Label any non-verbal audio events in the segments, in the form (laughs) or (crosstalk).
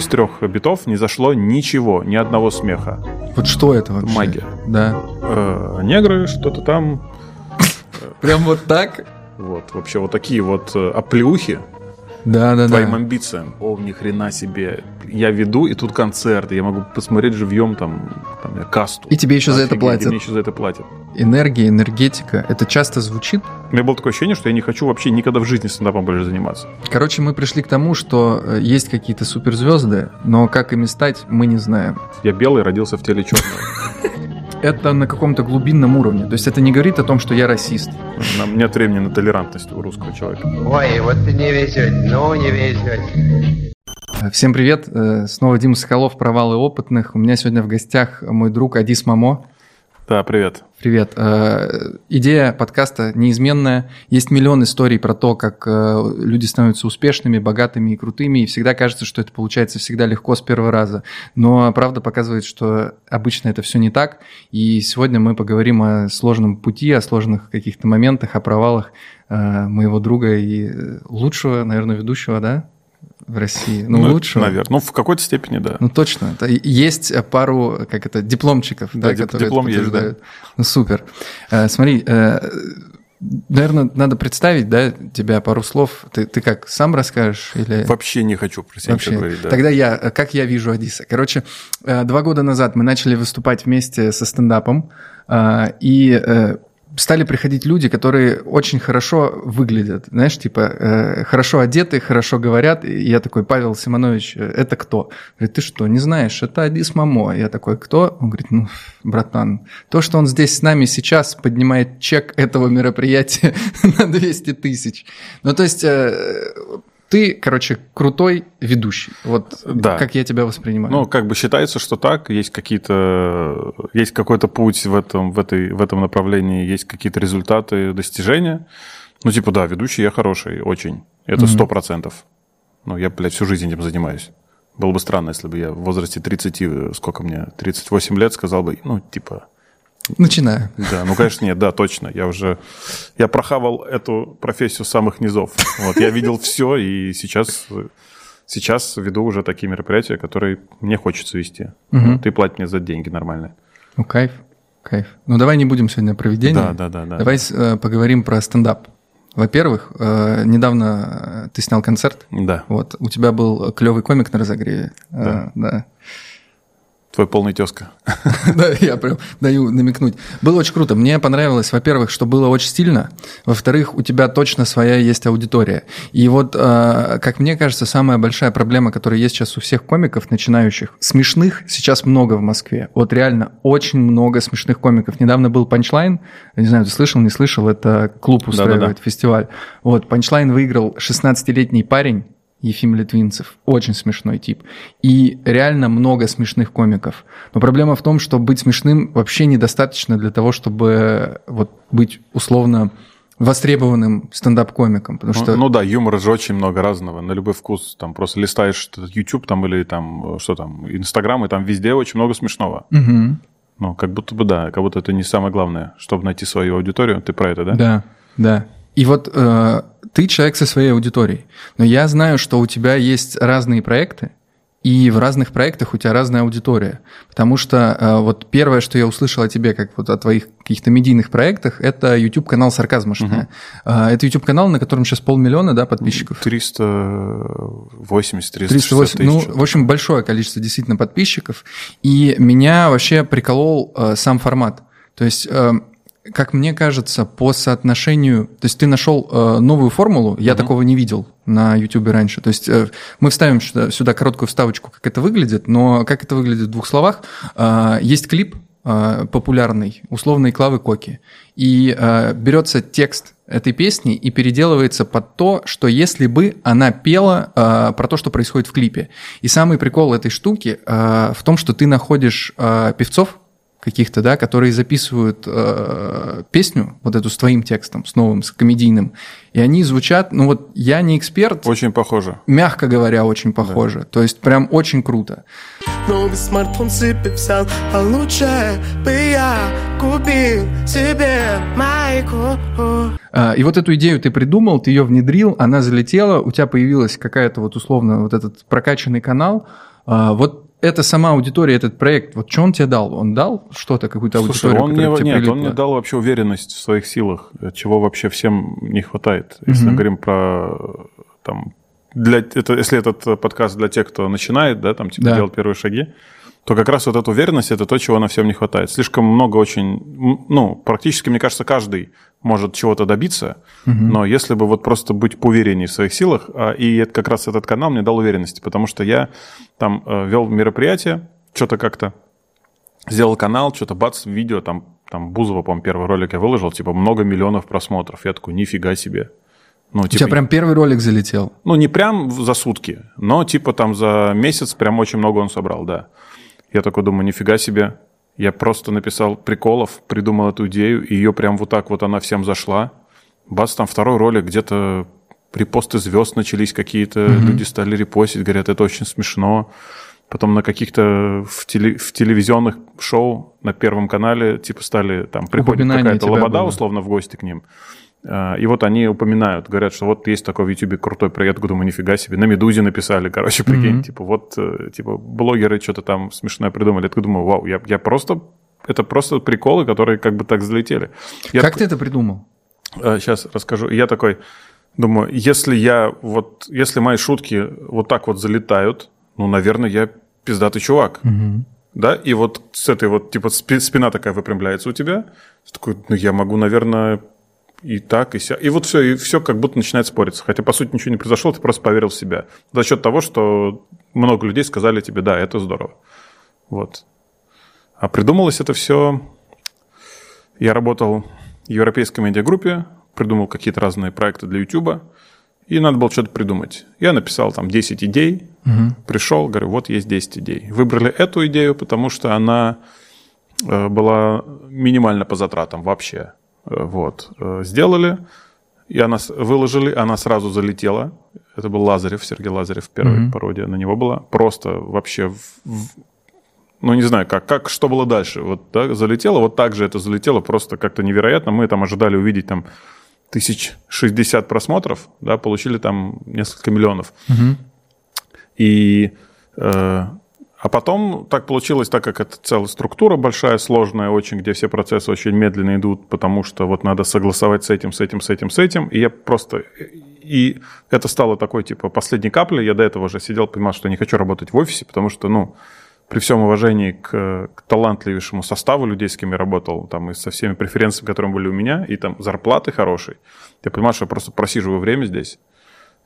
из трех битов не зашло ничего, ни одного смеха. Вот что это вообще? Магия. Да. Э, негры, что-то там. Прям вот так? Вот, вообще вот такие вот э, оплеухи Да, да, твоим да. амбициям. О, ни хрена себе. Я веду, и тут концерт, и я могу посмотреть живьем там, там касту. И тебе еще за это Офигеть, и платят. Мне еще за это платят. Энергия, энергетика. Это часто звучит. У меня было такое ощущение, что я не хочу вообще никогда в жизни стендапом больше заниматься. Короче, мы пришли к тому, что э, есть какие-то суперзвезды, но как ими стать, мы не знаем. Я белый, родился в теле черного. Это на каком-то глубинном уровне. То есть это не говорит о том, что я расист. Нам нет времени на толерантность у русского человека. Ой, вот ты не везет, ну не везет. Всем привет. Э, Снова Дима Соколов, провалы опытных. У меня сегодня в гостях мой друг Адис Мамо. Да, привет. Привет. Э, Идея подкаста неизменная. Есть миллион историй про то, как э, люди становятся успешными, богатыми и крутыми, и всегда кажется, что это получается всегда легко с первого раза. Но правда показывает, что обычно это все не так. И сегодня мы поговорим о сложном пути, о сложных каких-то моментах, о провалах э, моего друга и лучшего, наверное, ведущего, да, в России. Ну, лучшего. Наверное. Ну, в какой-то степени, да. Ну точно. Есть э, пару, как это, дипломчиков, да, Да, которые диплом это есть, да. Ну супер. Э, смотри, наверное, надо представить, да, тебя пару слов. Ты, ты как, сам расскажешь или... Вообще не хочу про себя Вообще. говорить. Да. Тогда я, э, как я вижу Адиса. Короче, э, два года назад мы начали выступать вместе со стендапом, э, и э, стали приходить люди, которые очень хорошо выглядят, знаешь, типа э, хорошо одеты, хорошо говорят. И я такой, Павел Симонович, э, это кто? Говорит, ты что, не знаешь, это Адис Мамо. Я такой, кто? Он говорит, ну, братан, то, что он здесь с нами сейчас поднимает чек этого мероприятия (laughs) на 200 тысяч. Ну, то есть... э, ты, короче, крутой ведущий. Вот Да. как я тебя воспринимаю. Ну, как бы считается, что так, есть какие-то, есть какой-то путь в этом, в этой, в этом направлении, есть какие-то результаты, достижения. Ну, типа, да, ведущий я хороший, очень. Это сто процентов. Ну, я, блядь, всю жизнь этим занимаюсь. Было бы странно, если бы я в возрасте 30, э, сколько мне, 38 лет сказал бы, ну, типа, Начинаю. да, ну, конечно, нет, да, точно. Я уже, я прохавал эту профессию с самых низов. Вот, я видел все, и сейчас, сейчас веду уже такие мероприятия, которые мне хочется вести. Мгм. Ты платишь мне за деньги нормальные. Ну, кайф, кайф. Ну, давай не будем сегодня про. Да, да, да, да. Давай э, поговорим про стендап. Во-первых, э, недавно э, ты снял концерт. Да, Вот, у тебя был клевый комик на разогреве. Да. да. Твой полный тезка. (laughs) Да, я прям даю намекнуть. Было очень круто. Мне понравилось, во-первых, что было очень стильно. Во-вторых, у тебя точно своя есть аудитория. И вот, э, как мне кажется, самая большая проблема, которая есть сейчас у всех комиков начинающих, смешных сейчас много в Москве. Вот реально очень много смешных комиков. Недавно был панчлайн. Не знаю, ты слышал, не слышал, это клуб устраивает фестиваль. Вот, панчлайн выиграл 16-летний парень, Ефим Литвинцев. Очень смешной тип. И реально много смешных комиков. Но проблема в том, что быть смешным вообще недостаточно для того, чтобы вот быть условно востребованным стендап-комиком. Потому что... Ну, ну да, юмора же очень много разного, на любой вкус. Там просто листаешь YouTube там или там, э, что там, Инстаграм, и там везде очень много смешного. Мгм. Ну, как будто бы да, как будто это не самое главное, чтобы найти свою аудиторию. Ты про это, да? Да, да. И вот э, ты человек со своей аудиторией, но я знаю, что у тебя есть разные проекты, и в разных проектах у тебя разная аудитория. Потому что э, вот первое, что я услышал о тебе, как вот о твоих каких-то медийных проектах, это YouTube-канал «Сарказмошная». Э, это YouTube-канал, на котором сейчас полмиллиона да, подписчиков. 380, 360 308, тысяч. ну, в общем, большое количество действительно подписчиков. И меня вообще приколол э, сам формат. То есть, э, как мне кажется, по соотношению... То есть ты нашел э, новую формулу, я такого не видел на YouTube раньше. То есть э, мы вставим сюда, сюда короткую вставочку, как это выглядит, но как это выглядит в двух словах. Э, есть клип э, популярный, условный Клавы Коки, и э, берется текст этой песни и переделывается под то, что если бы она пела э, про то, что происходит в клипе. И самый прикол этой штуки э, в том, что ты находишь э, певцов каких-то, да, которые записывают э, песню, вот эту с твоим текстом, с новым, с комедийным, и они звучат, ну вот я не эксперт, Очень похоже. мягко говоря, очень похоже, то есть прям очень круто. Новый смартфон себе взял, а лучше бы я купил себе майку. А, И вот эту идею ты придумал, ты ее внедрил, она залетела, у тебя появилась какая-то вот условно вот этот прокачанный канал. А, вот эта сама аудитория, этот проект, вот что он тебе дал? Он дал что-то, какую-то Слушай, аудиторию? он мне, тебе нет, он прилипла? мне дал вообще уверенность в своих силах, чего вообще всем не хватает. Если мы Мгм. говорим про там, для, это, если этот э, подкаст для тех, кто начинает, да, там, типа, Да. делать первые шаги, то как раз вот эта уверенность – это то, чего нам всем не хватает. Слишком много очень, ну, практически, мне кажется, каждый может чего-то добиться, но если бы вот просто быть поувереннее в своих силах, а, и это как раз этот канал мне дал уверенности, потому что я там э, вел мероприятие, что-то как-то сделал канал, что-то бац, видео, там, там Бузова, по-моему, первый ролик я выложил, типа, много миллионов просмотров. Я такой, нифига себе. Ну, У типа, тебя прям первый ролик залетел. ну, не прям за сутки, но типа там за месяц прям очень много он собрал, да. Я такой думаю, нифига себе. Я просто написал приколов, придумал эту идею, и ее прям вот так вот она всем зашла. Бац, там второй ролик, где-то репосты звезд начались какие-то, люди стали репостить, говорят, это очень смешно. Потом на каких-то в, теле- в телевизионных шоу на Первом канале типа стали, там приходит какая-то лобода было. условно в гости к ним. А, И вот они упоминают, говорят, что вот есть такой в Ютубе крутой проект, я думаю, нифига себе. На Медузе написали, короче, прикинь, Мгм. типа вот, э, типа блогеры что-то там смешное придумали. Я такой думаю, вау, я, я просто, это просто приколы, которые как бы так залетели. Я как ты это придумал? Сейчас расскажу. Я такой думаю, если я вот, если мои шутки вот так вот залетают, ну, наверное, я пиздатый чувак. Да, и вот с этой вот, типа, спи- спина такая выпрямляется у тебя. Ты такой, ну, я могу, наверное, и так, и ся. И вот все, и все как будто начинает спориться. Хотя, по сути, ничего не произошло, ты просто поверил в себя. За счет того, что много людей сказали тебе, да, это здорово. Вот. А придумалось это все... Я работал в европейской медиагруппе, придумал какие-то разные проекты для YouTube, и надо было что-то придумать. Я написал там 10 идей, пришел, говорю, вот есть 10 идей. Выбрали эту идею, потому что она э, была минимальна по затратам вообще. Э, Вот. Э, Сделали, и она выложили, она сразу залетела. Это был Лазарев, Сергей Лазарев, первая пародия на него была. Просто вообще в- в- ну, не знаю, как, как, что было дальше. Вот да, залетело, вот так же это залетело, просто как-то невероятно. Мы там ожидали увидеть там тысяч шестьдесят просмотров, да, получили там несколько миллионов. И, э, а потом так получилось, так как это целая структура большая, сложная очень, где все процессы очень медленно идут, потому что вот надо согласовать с этим, с этим, с этим, с этим. И я просто... И это стало такой, типа, последней каплей. Я до этого уже сидел, понимал, что не хочу работать в офисе, потому что, ну, при всем уважении к, к талантливейшему составу людей, с кем я работал, там, и со всеми преференциями, которые были у меня, и там зарплаты хорошие, я понимаю, что я просто просиживаю время здесь.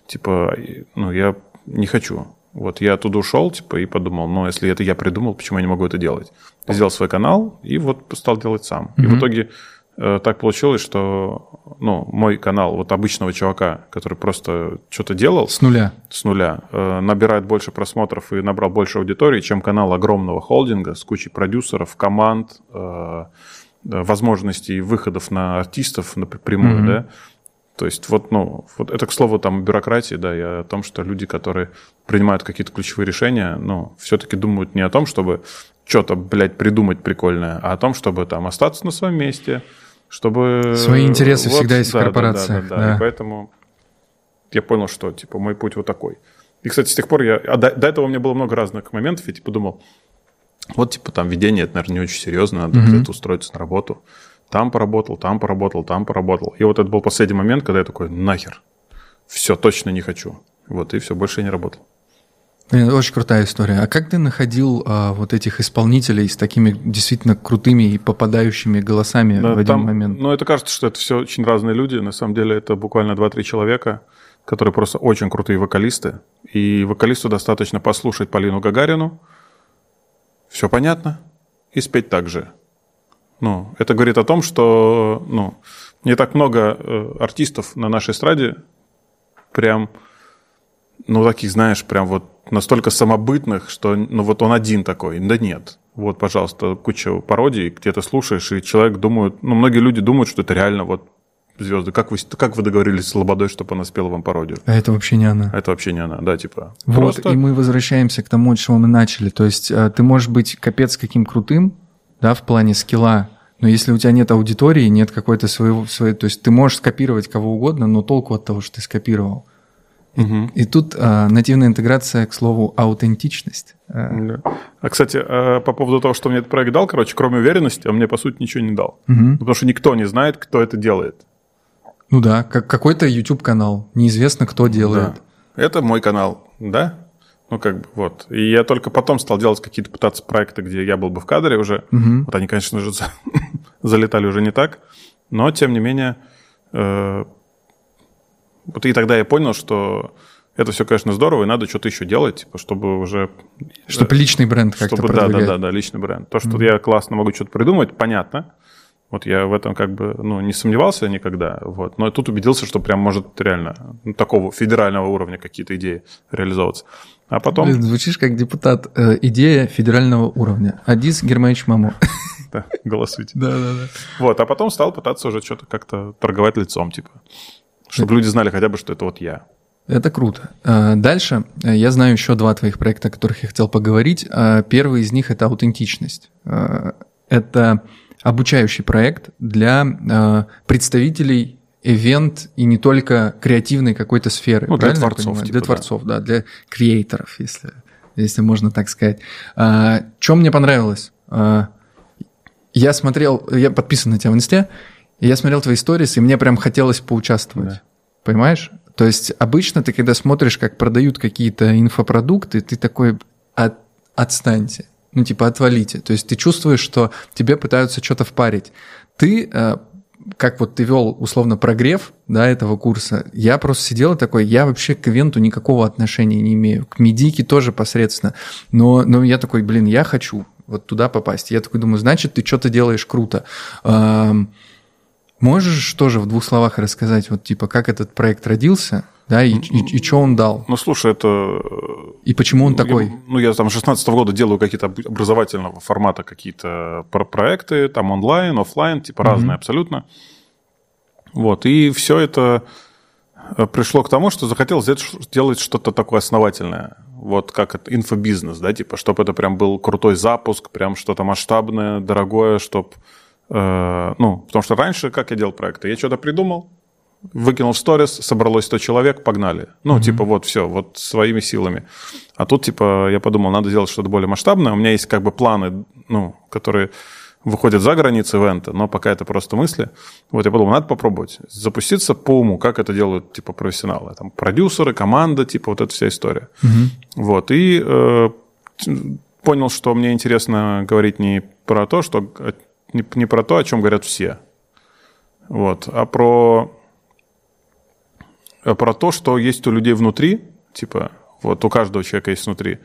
Типа, ну, я не хочу. Вот я оттуда ушел, типа, и подумал, ну, если это я придумал, почему я не могу это делать? Сделал свой канал и вот стал делать сам. И в итоге э, так получилось, что, ну, мой канал вот обычного чувака, который просто что-то делал, С нуля. с нуля, э, набирает больше просмотров и набрал больше аудитории, чем канал огромного холдинга с кучей продюсеров, команд, э, да, возможностей выходов на артистов напрямую, Мгм. да. То есть вот, ну, вот это, к слову, там, о бюрократии, да, и о том, что люди, которые принимают какие-то ключевые решения, ну, все-таки думают не о том, чтобы что-то, блядь, придумать прикольное, а о том, чтобы там остаться на своем месте, чтобы... Свои интересы всегда есть в да, да, корпорациях, Да, да, да. да. И поэтому я понял, что, типа, мой путь вот такой. И, кстати, с тех пор я... А до, до этого у меня было много разных моментов, я, типа, думал, вот, типа, там, ведение, это, наверное, не очень серьезно, надо Мгм. где-то устроиться на работу. Там поработал, там поработал, там поработал. И вот это был последний момент, когда я такой, нахер, все, точно не хочу. Вот, и все, больше я не работал. Это очень крутая история. А как ты находил а, вот этих исполнителей с такими действительно крутыми и попадающими голосами Да, в один там- момент? Ну, это кажется, что это все очень разные люди. На самом деле это буквально 2-3 человека, которые просто очень крутые вокалисты. И вокалисту достаточно послушать Полину Гагарину, все понятно, и спеть так же. Ну, это говорит о том, что ну, не так много э, артистов на нашей эстраде прям, ну, таких, знаешь, прям вот настолько самобытных, что, ну, вот он один такой. Да нет. Вот, пожалуйста, куча пародий, где ты слушаешь, и человек думает, ну, многие люди думают, что это реально вот звезды. Как вы, как вы договорились с Лободой, чтобы она спела вам пародию? А это вообще не она. А это вообще не она, да, типа. Вот, просто- и мы возвращаемся к тому, с чего мы начали. То есть э, ты можешь быть капец каким крутым, да, в плане скилла, но если у тебя нет аудитории, нет какой-то своего, своей, то есть ты можешь скопировать кого угодно, но толку от того, что ты скопировал. И, и тут а, нативная интеграция, к слову, аутентичность. А, Да. А, кстати, э, по поводу того, что мне этот проект дал, короче, кроме уверенности, он мне, по сути, ничего не дал. мгм. Потому что никто не знает, кто это делает. Ну да, как какой-то YouTube-канал, неизвестно, кто делает. Да. Это мой канал, да? Ну, как бы, вот. И я только потом стал делать какие-то пытаться проекты, где я был бы в кадре уже. Мгм. Вот они, конечно же, (laughs) за- залетали уже не так. Но, тем не менее, э, вот и тогда я понял, что это все, конечно, здорово, и надо что-то еще делать, типа, чтобы уже... Чтобы личный бренд как-то чтобы, да, да, продвигать. да, да, личный бренд. То, что я классно могу что-то придумать, понятно. Вот я в этом как бы ну, не сомневался никогда. Вот. Но тут убедился, что прям может реально ну, такого федерального уровня какие-то идеи реализовываться. А потом... Блин, звучишь как депутат. Э, идея федерального уровня. Адис Германович Мамо. (laughs) Да, голосуйте. Да, да, да. Вот, а потом стал пытаться уже что-то как-то торговать лицом, типа. Чтобы люди знали хотя бы, что это вот я. Это круто. Э, Дальше э, я знаю еще два твоих проекта, о которых я хотел поговорить. Э, Первый из них это аутентичность. Это обучающий проект для представителей ивент и не только креативной какой-то сферы. Ну, для творцов, типа, для да. творцов, да, для креаторов, если, если можно так сказать. Что мне понравилось? Э, Я смотрел, я подписан на тебя в инсте, и я смотрел твои сторис, и мне прям хотелось поучаствовать. Да. Понимаешь? То есть обычно ты, когда смотришь, как продают какие-то инфопродукты, ты такой, «От- отстаньте, ну типа отвалите. То есть ты чувствуешь, что тебе пытаются что-то впарить. Ты, э, как вот ты вел условно прогрев да, этого курса, я просто сидел и такой, я вообще к ивенту никакого отношения не имею, к медике тоже посредственно. Но, но я такой, блин, я хочу вот туда попасть. Я такой думаю, значит, ты что-то делаешь круто. Эм, Можешь тоже в двух словах рассказать, вот типа, как этот проект родился, да, и, и, что он дал, Ну, слушай, это... и почему он ну, такой? Я, ну, я там с 16 года делаю какие-то об- образовательного формата какие-то про- проекты, там онлайн, офлайн, типа разные абсолютно. Вот, и все это э, пришло к тому, что захотел сделать что-то такое основательное. Вот как это, инфобизнес, да, типа, чтобы это прям был крутой запуск, прям что-то масштабное, дорогое, чтобы... ну, потому что раньше, как я делал проекты, я что-то придумал, выкинул в сторис, собралось 100 человек, погнали. Ну, типа, вот все, вот своими силами. А тут, типа, я подумал, надо сделать что-то более масштабное. У меня есть как бы планы, ну, которые выходят за границы ивента, но пока это просто мысли. Вот я подумал, надо попробовать запуститься по уму, как это делают, типа, профессионалы. Там продюсеры, команда, типа, вот эта вся история. Вот, и э, понял, что мне интересно говорить не про то, что не, не про то, о чем говорят все, вот, а про а про то, что есть у людей внутри, типа, вот у каждого человека есть внутри,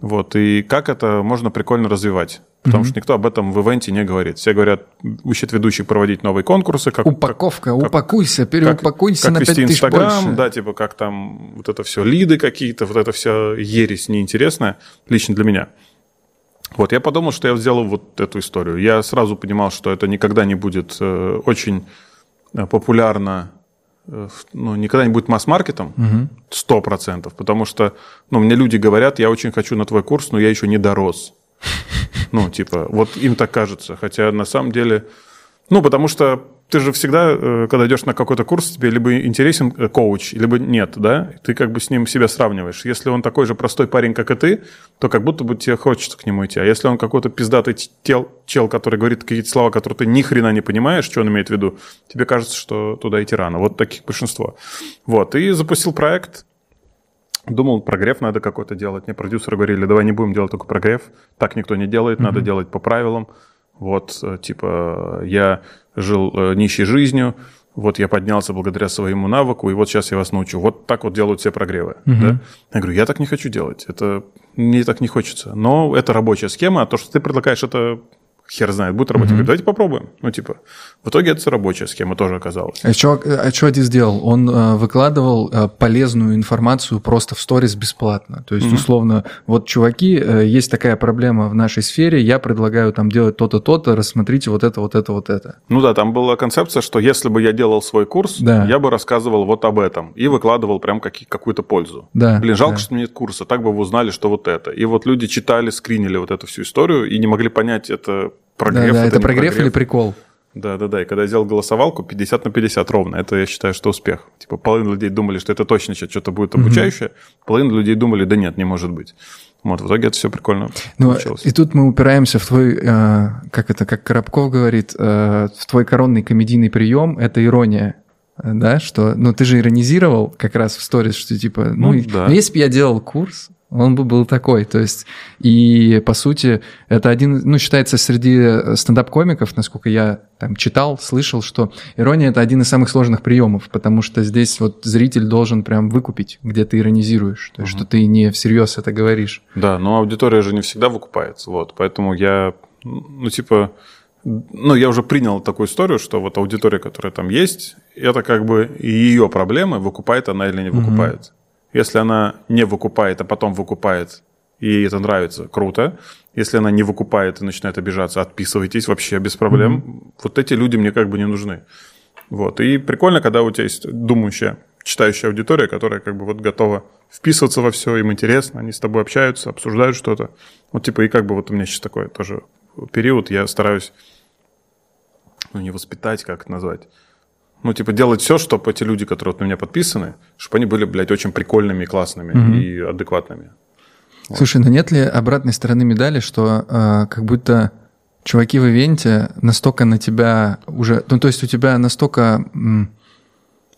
вот, и как это можно прикольно развивать. Потому что никто об этом в ивенте не говорит. Все говорят, учат ведущих проводить новые конкурсы, как, Упаковка, как- упакуйся, как, переупакуйся как на вести 5000 Инстаграм, больше. да, типа как там вот это все лиды какие-то, вот это все ересь неинтересная лично для меня. Вот, я подумал, что я сделаю вот эту историю. Я сразу понимал, что это никогда не будет э, очень э, популярно, э, ну, никогда не будет масс-маркетом, сто процентов, потому что, ну, мне люди говорят, я очень хочу на твой курс, но я еще не дорос. (laughs) Ну, типа, вот им так кажется. Хотя на самом деле... Ну, потому что ты же всегда, э, когда идешь на какой-то курс, тебе либо интересен э, коуч, либо нет, да? Ты как бы с ним себя сравниваешь. Если он такой же простой парень, как и ты, то как будто бы тебе хочется к нему идти. А если он какой-то пиздатый тел, чел, который говорит какие-то слова, которые ты ни хрена не понимаешь, что он имеет в виду, тебе кажется, что туда идти рано. Вот таких большинство. Вот. И запустил проект, Думал, прогрев надо какой-то делать. Мне продюсеры говорили, давай не будем делать только прогрев. Так никто не делает, надо делать по правилам. Вот, э, типа, я жил э, нищей жизнью, вот я поднялся благодаря своему навыку, и вот сейчас я вас научу. Вот так вот делают все прогревы. Да? Я говорю, я так не хочу делать, это мне так не хочется. Но это рабочая схема, а то, что ты предлагаешь, это хер знает, будет работать. Я говорю, давайте попробуем. Ну, типа, в итоге это рабочая схема тоже оказалась. А что а чё Ади сделал? Он э, выкладывал э, полезную информацию просто в сторис бесплатно. То есть, условно, вот, чуваки, э, есть такая проблема в нашей сфере, я предлагаю там делать то-то, то-то, рассмотрите вот это, вот это, вот это. Ну да, там была концепция, что если бы я делал свой курс, Да. я бы рассказывал вот об этом и выкладывал прям каки- какую-то пользу. Да, Блин, жалко, да. что нет курса, так бы вы узнали, что вот это. И вот люди читали, скринили вот эту всю историю и не могли понять, это прогрев, да, да, это не прогрев или прикол? Да-да-да, и когда я сделал голосовалку 50 на 50 ровно, это я считаю, что успех. Типа половина людей думали, что это точно что-то будет обучающее, половина людей думали, да нет, не может быть. Вот, в итоге это все прикольно Ну, получилось. и тут мы упираемся в твой, э, как это, как Коробков говорит, э, в твой коронный комедийный прием, это ирония. э, Да, что, ну, ты же иронизировал как раз в сторис, что типа, ну, Ну, да. ну, если бы я делал курс, он бы был такой, то есть, и по сути, это один, ну, считается среди э, стендап-комиков, насколько я там читал, слышал, что ирония это один из самых сложных приемов, потому что здесь вот зритель должен прям выкупить, где ты иронизируешь, то есть, что ты не всерьез это говоришь. Да, но аудитория же не всегда выкупается, вот, поэтому я, ну, типа, ну, я уже принял такую историю, что вот аудитория, которая там есть, это как бы ее проблемы, выкупает она или не выкупает. Если она не выкупает, а потом выкупает, и ей это нравится, круто. Если она не выкупает и начинает обижаться, отписывайтесь вообще без проблем. Вот эти люди мне как бы не нужны. Вот. И прикольно, когда у тебя есть думающая, читающая аудитория, которая как бы вот готова вписываться во все, им интересно, они с тобой общаются, обсуждают что-то. Вот типа и как бы вот у меня сейчас такой тоже период, я стараюсь, ну не воспитать, как это назвать, ну типа делать все, чтобы эти люди, которые вот на меня подписаны, чтобы они были, блядь, очень прикольными, классными и адекватными. Слушай, но нет ли обратной стороны медали, что э, как будто чуваки в ивенте настолько на тебя уже... Ну, то есть у тебя настолько м,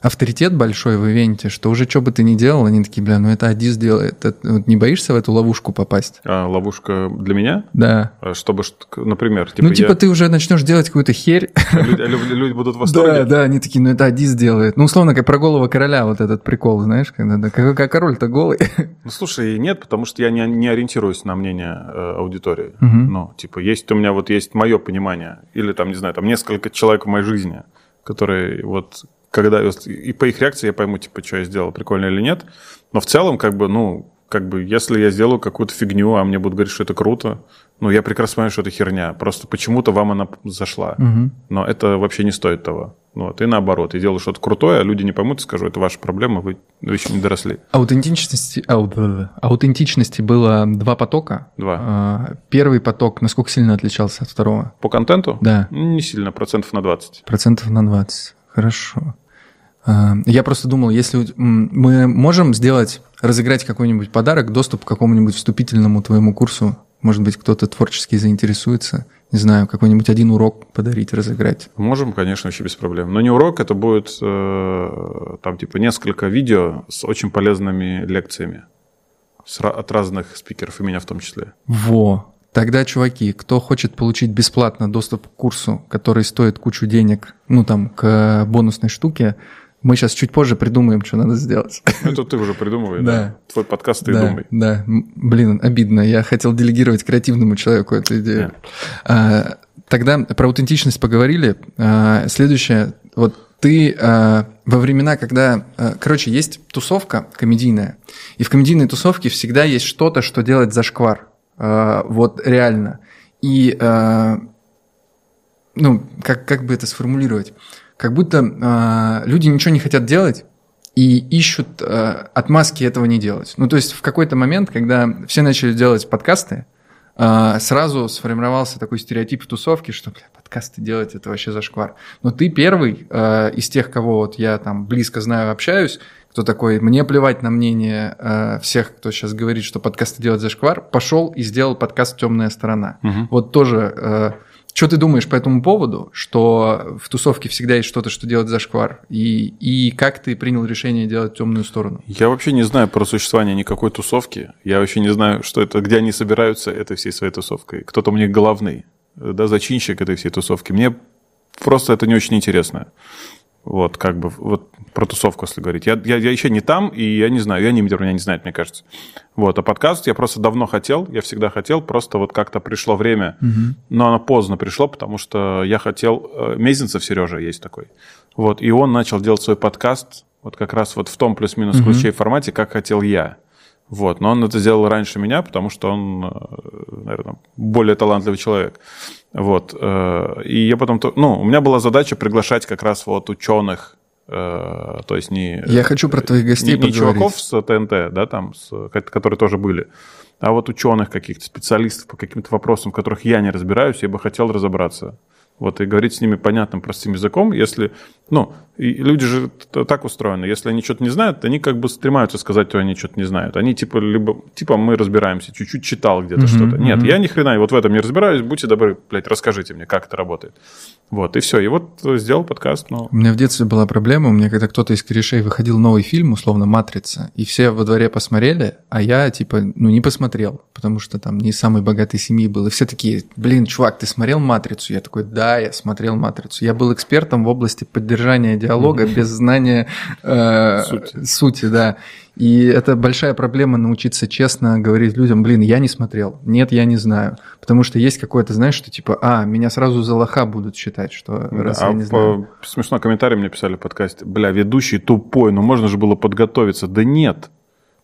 авторитет большой в ивенте, что уже что бы ты ни делал, они такие, бля, ну это Адис делает. Это- вот не боишься в эту ловушку попасть? А ловушка для меня, Да. А чтобы, например, типа, ну, типа я- ты уже начнешь делать какую-то херь. люди, люди- люди будут в восторге. Да, да, они такие, ну это Адис делает. Ну, условно, как про голого короля вот этот прикол, знаешь, когда да, как, как король-то голый. (laughs) Ну, слушай, нет, потому что я не, не ориентируюсь на мнение э, аудитории. Мгм. Ну, типа, есть у меня вот есть мое понимание, или там, не знаю, там несколько человек в моей жизни, которые вот, когда, и по их реакции я пойму, типа, что я сделал, прикольно или нет. Но в целом, как бы, ну, как бы, если я сделаю какую-то фигню, а мне будут говорить, что это круто, ну, я прекрасно понимаю, что это херня. Просто почему-то вам она зашла. Мгм. Но это вообще не стоит того. Ну, Вот, и наоборот, я делаю что-то крутое, а люди не поймут, скажу, это ваша проблема, вы, вы еще не доросли. Аутентичности, ау, да-да-да. аутентичности было два потока. Два. А, Первый поток насколько сильно отличался от второго? По контенту? Да. Не сильно, процентов на 20. Процентов на 20. Хорошо. А, Я просто думал, если мы можем сделать, разыграть какой-нибудь подарок, доступ к какому-нибудь вступительному твоему курсу, может быть, кто-то творчески заинтересуется, не знаю, какой-нибудь один урок подарить, разыграть. Можем, конечно, вообще без проблем. Но не урок, это будет э, там типа несколько видео с очень полезными лекциями от разных спикеров, и меня в том числе. Во. Тогда, чуваки, кто хочет получить бесплатно доступ к курсу, который стоит кучу денег, ну там, к бонусной штуке, мы сейчас чуть позже придумаем, что надо сделать. Это ты уже придумывай, Да. да? Твой подкаст ты да, думай. да. Блин, обидно. Я хотел делегировать креативному человеку эту идею. Нет. А, Тогда про аутентичность поговорили. А, Следующее. Вот ты а, во времена, когда... а, Короче, есть тусовка комедийная, и в комедийной тусовке всегда есть что-то, что делать зашквар. А, Вот реально. И а, ну, как, как бы это сформулировать? Как будто а, люди ничего не хотят делать и ищут а, отмазки этого не делать. Ну, то есть в какой-то момент, когда все начали делать подкасты, сразу сформировался такой стереотип в тусовке, что, бля, подкасты делать это вообще зашквар. Но ты первый из тех, кого вот я там близко знаю, общаюсь, кто такой, мне плевать на мнение а, всех, кто сейчас говорит, что подкасты делать зашквар, пошел и сделал подкаст «Темная сторона». Мгм. Вот тоже, э, что ты думаешь по этому поводу, что в тусовке всегда есть что-то, что делать зашквар, и, и как ты принял решение делать темную сторону? Я вообще не знаю про существование никакой тусовки. Я вообще не знаю, что это, где они собираются этой всей своей тусовкой. Кто-то у них главный, э, да, зачинщик этой всей тусовки. Мне просто это не очень интересно. Вот, как бы, вот про тусовку, если говорить. Я, я, я еще не там, и я не знаю, я не меня не знает, мне кажется. Вот, а подкаст я просто давно хотел, я всегда хотел, просто вот как-то пришло время, но оно поздно пришло, потому что я хотел... э, Мезенцев Сережа есть такой. Вот, и он начал делать свой подкаст вот как раз вот в том плюс-минус ключе и формате, как хотел я. Вот, но он это сделал раньше меня, потому что он, наверное, более талантливый человек. Вот, э, и я потом, то- ну, у меня была задача приглашать как раз вот ученых, э, то есть не... Я хочу про твоих гостей не, не чуваков с ТНТ, да, там, с, ко- которые тоже были, а вот ученых каких-то, специалистов по каким-то вопросам, в которых я не разбираюсь, я бы хотел разобраться. Вот, и говорить с ними понятным, простым языком, если, ну, и люди же так устроены, если они что-то не знают, они как бы стремаются сказать, что они что-то не знают. Они типа, либо, типа мы разбираемся, чуть-чуть читал где-то Мгм, что-то. Нет, мгм. я ни хрена вот в этом не разбираюсь, будьте добры, блядь, расскажите мне, как это работает. Вот, и все. И вот э, сделал подкаст, ну, У меня в детстве была проблема, у меня когда кто-то из корешей выходил новый фильм, условно «Матрица», и все во дворе посмотрели, а я, типа, ну, не посмотрел, потому что там не самой богатой семьи был. И все такие, блин, чувак, ты смотрел «Матрицу»? Я такой, да, я смотрел «Матрицу». Я был экспертом в области поддержания диалога без знания э, Сути. сути, да. И это большая проблема научиться честно говорить людям, блин, я не смотрел, нет, я не знаю. Потому что есть какое-то, знаешь, что типа, а, меня сразу за лоха будут считать, что раз Да, я а не по- знаю. смешной комментарий мне писали в подкасте. Бля, ведущий тупой, ну можно же было подготовиться. Да нет.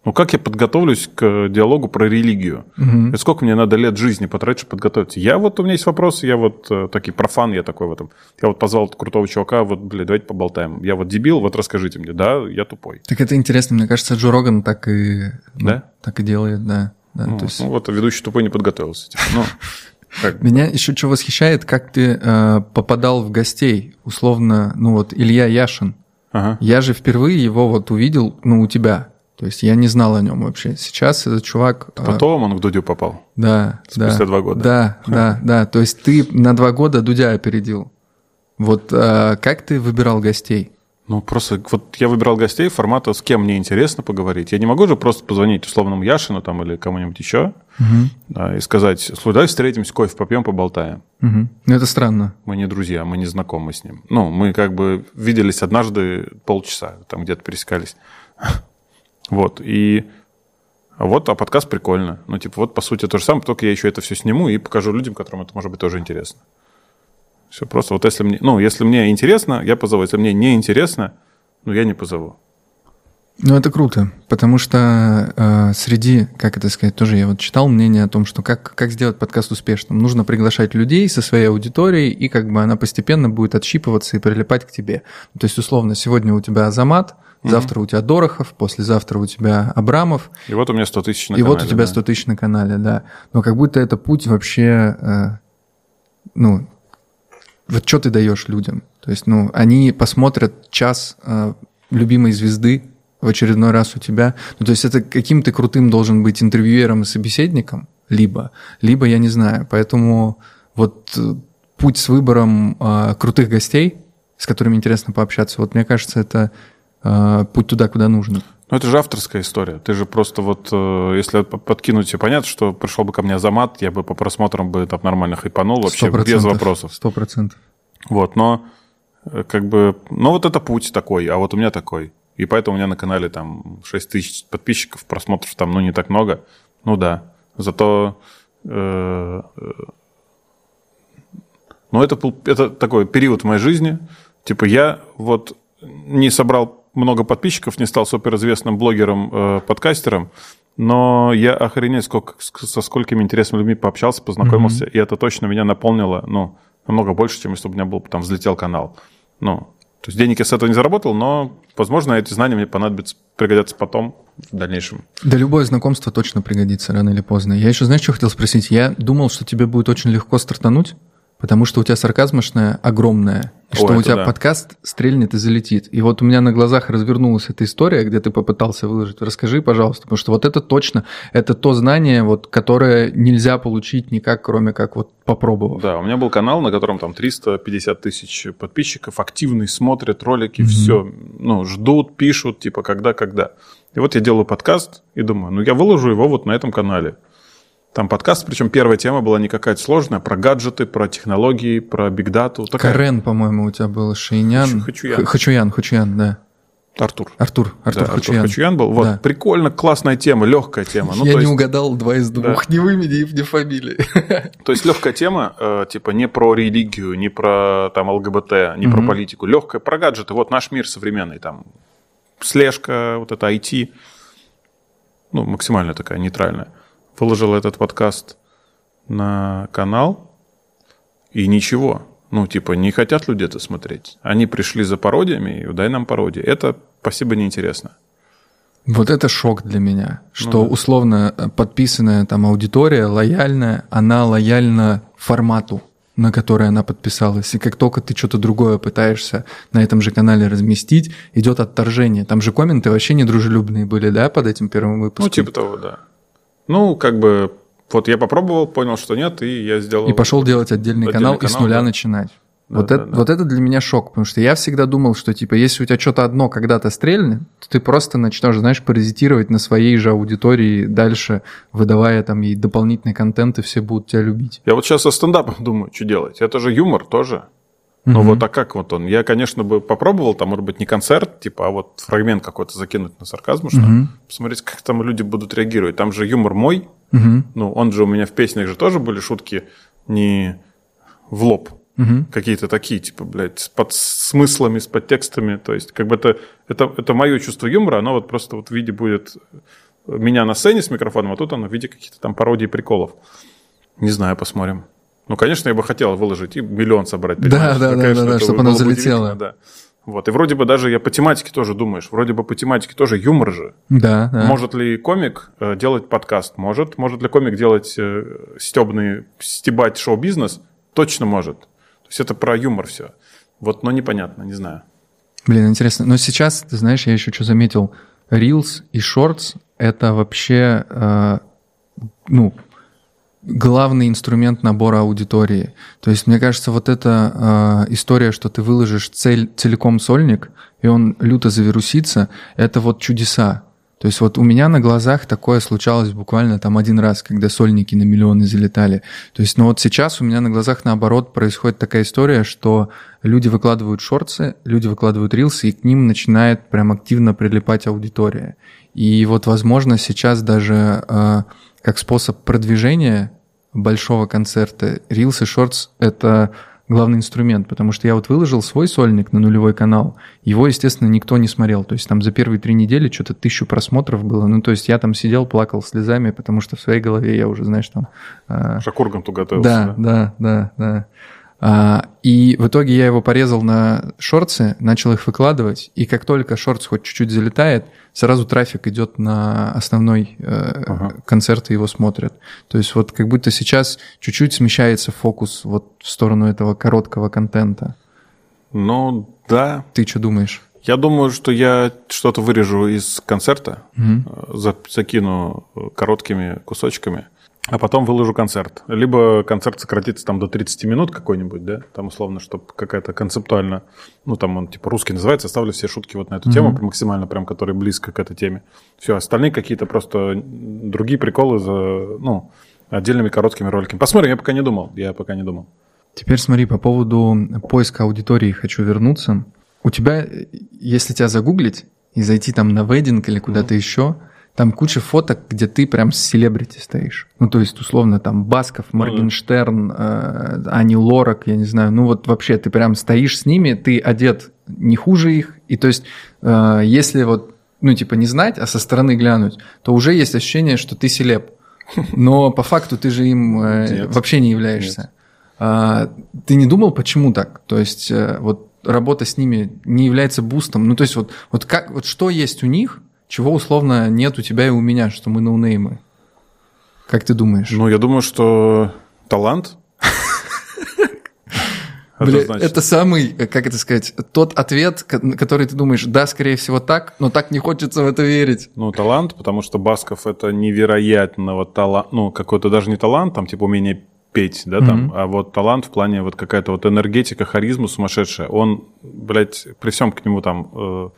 Ну как я подготовлюсь к диалогу про религию? Это сколько мне надо лет жизни потратить, чтобы подготовиться? Я вот, у меня есть вопросы, я вот э, такой профан, я такой в этом. Я вот позвал крутого чувака, вот, бля, давайте поболтаем. Я вот дебил, вот расскажите мне. Да, я тупой. Так это интересно, мне кажется, Джо Роган так и, ну, Да? так и делает, да. да Ну, то есть... ну, вот ведущий тупой не подготовился. типа. Ну, (laughs) как бы. Меня еще что восхищает, как ты э, попадал в гостей, условно, ну вот Илья Яшин. Ага. Я же впервые его вот увидел, ну, у тебя. То есть я не знал о нем вообще. Сейчас этот чувак... э, Потом он к Дудю попал. Да, Спустя да. два года. Да, да, да. То есть ты на два года Дудя опередил. Вот э, как ты выбирал гостей? Ну, просто вот я выбирал гостей формата, с кем мне интересно поговорить. Я не могу же просто позвонить условному Яшину там или кому-нибудь еще да, и сказать, слушай, давай встретимся, кофе попьем, поболтаем. Ну, это странно. Мы не друзья, мы не знакомы с ним. Ну, мы как бы виделись однажды полчаса, там где-то пересекались. Вот, и вот, а подкаст прикольно. Ну, типа, вот, по сути, то же самое, только я еще это все сниму и покажу людям, которым это может быть тоже интересно. Все просто, вот если мне, ну, если мне интересно, я позову. Если мне не интересно, ну, я не позову. Ну, это круто, потому что э, среди, как это сказать, тоже я вот читал мнение о том, что как, как сделать подкаст успешным. Нужно приглашать людей со своей аудиторией, и как бы она постепенно будет отщипываться и прилипать к тебе. То есть, условно, сегодня у тебя Азамат, завтра у тебя Дорохов, послезавтра у тебя Абрамов, И вот у меня 100 тысяч на и вот у канале, тебя да. 100 тысяч на канале, да. Но как будто это путь вообще, э, ну, вот что ты даешь людям? То есть, ну, они посмотрят час э, любимой звезды в очередной раз у тебя. Ну, то есть это каким ты крутым должен быть интервьюером и собеседником, либо, либо я не знаю. Поэтому вот э, путь с выбором э, крутых гостей, с которыми интересно пообщаться, вот мне кажется, это э, путь туда, куда нужно. Ну, это же авторская история. Ты же просто вот, э, если подкинуть тебе, понятно, что пришел бы ко мне Азамат, я бы по просмотрам бы там нормально хайпанул вообще, без вопросов. Сто процентов. Вот, но э, как бы, ну вот это путь такой, а вот у меня такой. И поэтому у меня на канале там 6 тысяч подписчиков, просмотров там, ну, не так много. Ну да, зато... э, э, ну, это, был- это такой период в моей жизни. Типа я вот не собрал много подписчиков, не стал суперизвестным блогером, э, подкастером, но я охренеть, сколько, со сколькими интересными людьми пообщался, познакомился, и это точно меня наполнило, ну, намного больше, чем если бы у меня был там взлетел канал. Ну, то есть денег я с этого не заработал, но, возможно, эти знания мне понадобятся, пригодятся потом, в дальнейшем. Да любое знакомство точно пригодится рано или поздно. Я еще, знаешь, что хотел спросить? Я думал, что тебе будет очень легко стартануть, потому что у тебя сарказмошная огромная, О, что у тебя да. подкаст стрельнет и залетит. И вот у меня на глазах развернулась эта история, где ты попытался выложить. Расскажи, пожалуйста, потому что вот это точно, это то знание, вот, которое нельзя получить никак, кроме как вот попробовав. Да, у меня был канал, на котором там 350 тысяч подписчиков, активный, смотрят ролики, все, ну, ждут, пишут, типа, когда-когда. И вот я делаю подкаст и думаю, ну, я выложу его вот на этом канале. Там подкаст, причем первая тема была не какая-то сложная, про гаджеты, про технологии, про бигдату. Такая... Карен, по-моему, у тебя был, Шейнян. Хачу- Хачуян. Хачуян, Хачуян, да. Артур. Артур, Артур Да, Хачуян. Хачуян был. Вот, Да. прикольно, классная тема, легкая тема. Ну, Я не есть, угадал два из двух, ни в имени, ни фамилии. (laughs) То есть легкая тема, э, типа не про религию, не про там ЛГБТ, не про Мгм. политику, легкая про гаджеты. Вот наш мир современный, там слежка, вот это IT, ну максимально такая нейтральная. Выложил этот подкаст на канал и ничего. Ну, типа, не хотят люди это смотреть. Они пришли за пародиями, и дай нам пародии. Это спасибо неинтересно. Вот это шок для меня, что Ну да. условно э, подписанная там аудитория лояльная, она лояльна формату. на который она подписалась, и как только ты что-то другое пытаешься на этом же канале разместить, идет отторжение. Там же комменты вообще недружелюбные были, да, под этим первым выпуском? Ну, типа того, да. Ну, как бы, вот я попробовал, понял, что нет, и я сделал... И пошел делать отдельный, Отдельный канал, и с канал, нуля да. начинать. Да, вот, да, это, да. вот это для меня шок, потому что я всегда думал, что типа если у тебя что-то одно когда-то стрельнет, то ты просто начнешь, знаешь, паразитировать на своей же аудитории дальше, выдавая там ей дополнительный контент, и все будут тебя любить. Я вот сейчас со стендапом думаю, что делать. Это же юмор тоже. Ну вот, а как вот он? Я, конечно, бы попробовал, там, может быть, не концерт, типа, а вот фрагмент какой-то закинуть на сарказм, что посмотреть, как там люди будут реагировать. Там же юмор мой, ну, он же у меня в песнях же тоже были шутки не в лоб, какие-то такие, типа, блядь, с под смыслами, с подтекстами. То есть, как бы это, это, это мое чувство юмора, оно вот просто вот в виде будет меня на сцене с микрофоном, а тут оно в виде каких-то там пародий приколов. Не знаю, посмотрим. Ну, конечно, я бы хотел выложить и миллион собрать. Да, да, Ну, да, конечно, да, да, это чтоб было оно залетело. Да. Вот. И вроде бы даже я по тематике тоже думаешь, вроде бы по тематике тоже юмор же. Да, да. Может ли комик э, делать подкаст? Может. Может ли комик делать э, стебный, стебать шоу-бизнес? Точно может. То есть это про юмор все. Вот, но непонятно, не знаю. Блин, интересно. Но сейчас, ты знаешь, я еще что заметил, Reels и Shorts — это вообще, э, ну, главный инструмент набора аудитории. То есть, мне кажется, вот эта э, история, что ты выложишь цель, целиком сольник, и он люто завирусится, это вот чудеса. То есть вот у меня на глазах такое случалось буквально там один раз, когда сольники на миллионы залетали. То есть, ну вот сейчас у меня на глазах наоборот происходит такая история, что люди выкладывают шорты, люди выкладывают рилсы, и к ним начинает прям активно прилипать аудитория. И вот, возможно, сейчас даже э, как способ продвижения большого концерта и Shorts — это главный инструмент, потому что я вот выложил свой сольник на нулевой канал, его, естественно, никто не смотрел, то есть там за первые три недели что-то тысячу просмотров было, ну то есть я там сидел, плакал слезами, потому что в своей голове я уже, знаешь, там... э, Уже к Урганту готовился. да, да, да, да. А, и в итоге я его порезал на шорты, начал их выкладывать, и как только шортс хоть чуть-чуть залетает, сразу трафик идет на основной э, Ага. концерт, и его смотрят. То есть вот как будто сейчас чуть-чуть смещается фокус вот в сторону этого короткого контента. Ну, да. Ты что думаешь? Я думаю, что я что-то вырежу из концерта, за- закину короткими кусочками, а потом выложу концерт. Либо концерт сократится там до 30 минут какой-нибудь, да, там условно, чтобы какая-то концептуально, ну там он типа русский называется, оставлю все шутки вот на эту тему, максимально прям, которые близко к этой теме. Все, остальные какие-то просто другие приколы за, ну, отдельными короткими роликами. Посмотрим, я пока не думал, я пока не думал. Теперь смотри, по поводу поиска аудитории хочу вернуться. У тебя, если тебя загуглить и зайти там на вединг или куда-то еще, там куча фоток, где ты прям с селебрити стоишь. Ну, то есть, условно, там Басков, Моргенштерн, э, Ани Лорак, я не знаю. Ну, вот вообще ты прям стоишь с ними, ты одет не хуже их. И то есть, э, если вот, ну, типа, не знать, а со стороны глянуть, то уже есть ощущение, что ты селеб. Но по факту ты же им э, Нет. вообще не являешься. А, ты не думал, почему так? То есть э, вот работа с ними не является бустом. Ну то есть вот, вот как вот что есть у них, чего условно нет у тебя и у меня, что мы ноунеймы? Как ты думаешь? Ну, я думаю, что талант. (laughs) Это самый, э, как это сказать, тот ответ, который ты думаешь, да, скорее всего так, но так не хочется в это верить. Ну, талант, потому что Басков это невероятного талант, ну, какой-то даже не талант, там, типа, умение петь, да, там, а вот талант в плане вот какая-то вот энергетика, харизма сумасшедшая. Он, блядь, при всем к нему там э,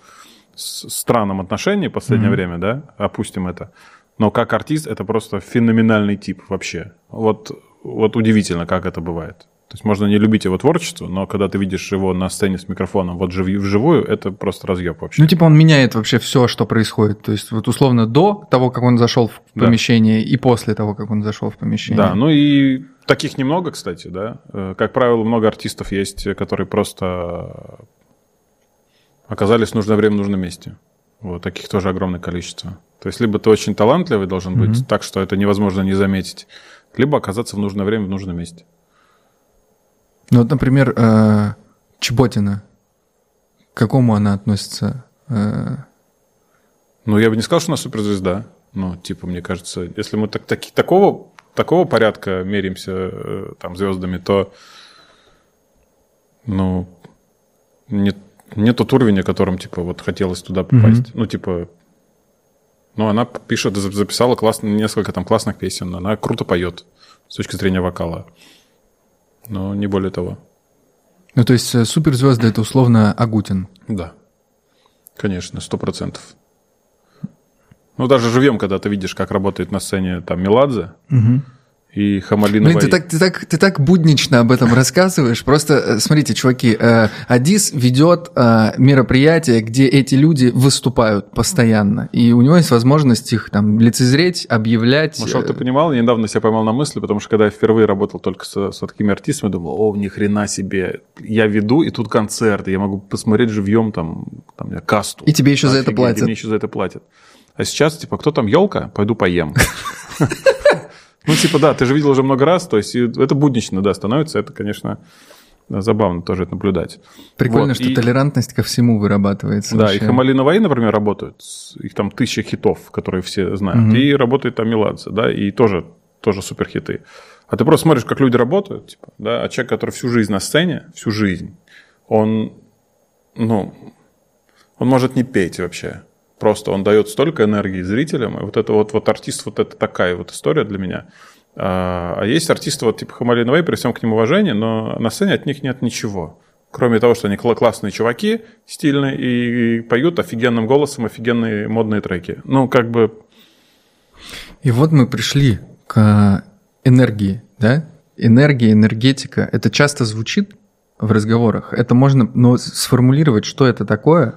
странном отношении в последнее время, да, опустим это, но как артист это просто феноменальный тип вообще. Вот, вот удивительно, как это бывает. То есть можно не любить его творчество, но когда ты видишь его на сцене с микрофоном вот живь- вживую, это просто разъеб вообще. Ну, типа, он меняет вообще все, что происходит. То есть, вот условно до того, как он зашел в Да. помещение, и после того, как он зашел в помещение. Да, ну и таких немного, кстати, да. Э, Как правило, много артистов есть, которые просто оказались в нужное время в нужном месте. Вот таких тоже огромное количество. То есть либо ты очень талантливый должен быть, так что это невозможно не заметить, либо оказаться в нужное время в нужном месте. Ну, вот, например, э, Чеботина. К какому она относится? Э, Ну, я бы не сказал, что она суперзвезда. Ну, типа, мне кажется, если мы так, таки- такого, такого порядка меряемся э, там звездами, то Ну, не, не тот уровень, о котором, типа, вот хотелось туда попасть. Ну, типа, ну, она пишет, за- записала классно, несколько там классных песен, она круто поет с точки зрения вокала. Но не более того. Ну, то есть э, суперзвезды это условно Агутин. Да. Конечно, сто процентов. Ну, даже живьем, когда ты видишь, как работает на сцене там Меладзе и Хамалина Блин, ты так, ты, так, ты так буднично об этом рассказываешь. Просто, э, смотрите, чуваки, э, Адис ведет э, мероприятие, где эти люди выступают постоянно. И у него есть возможность их там лицезреть, объявлять. Ну, чтоб ты понимал, я недавно себя поймал на мысли, потому что когда я впервые работал только с, с такими артистами, думал, о, ни хрена себе, я веду, и тут концерт, и я могу посмотреть живьем там, там касту. И тебе еще за это Офигеть, и платят. мне еще за это платят. А сейчас, типа, кто там елка? Пойду поем. (laughs) Ну, типа, да, ты же видел уже много раз, то есть это буднично, да, становится, это, конечно, забавно тоже это наблюдать. Прикольно, Вот, что и- толерантность ко всему вырабатывается. Да, вообще. и Хамали Наваи, например, работают. Их там тысяча хитов, которые все знают. И работает там Меладзе, да, и тоже, тоже супер хиты. А ты просто смотришь, как люди работают, типа, да, а человек, который всю жизнь на сцене, всю жизнь, он, ну, он может не петь вообще. Просто он дает столько энергии зрителям. И вот это вот, вот артист, вот это такая вот история для меня. А, а есть артисты вот типа Хамали Наваи, при всем к ним уважение, но на сцене от них нет ничего. Кроме того, что они кла- классные чуваки, стильные, и, поют офигенным голосом офигенные модные треки. Ну, как бы, И вот мы пришли к энергии, да? Энергия, энергетика. Это часто звучит в разговорах. Это можно, но сформулировать, что это такое,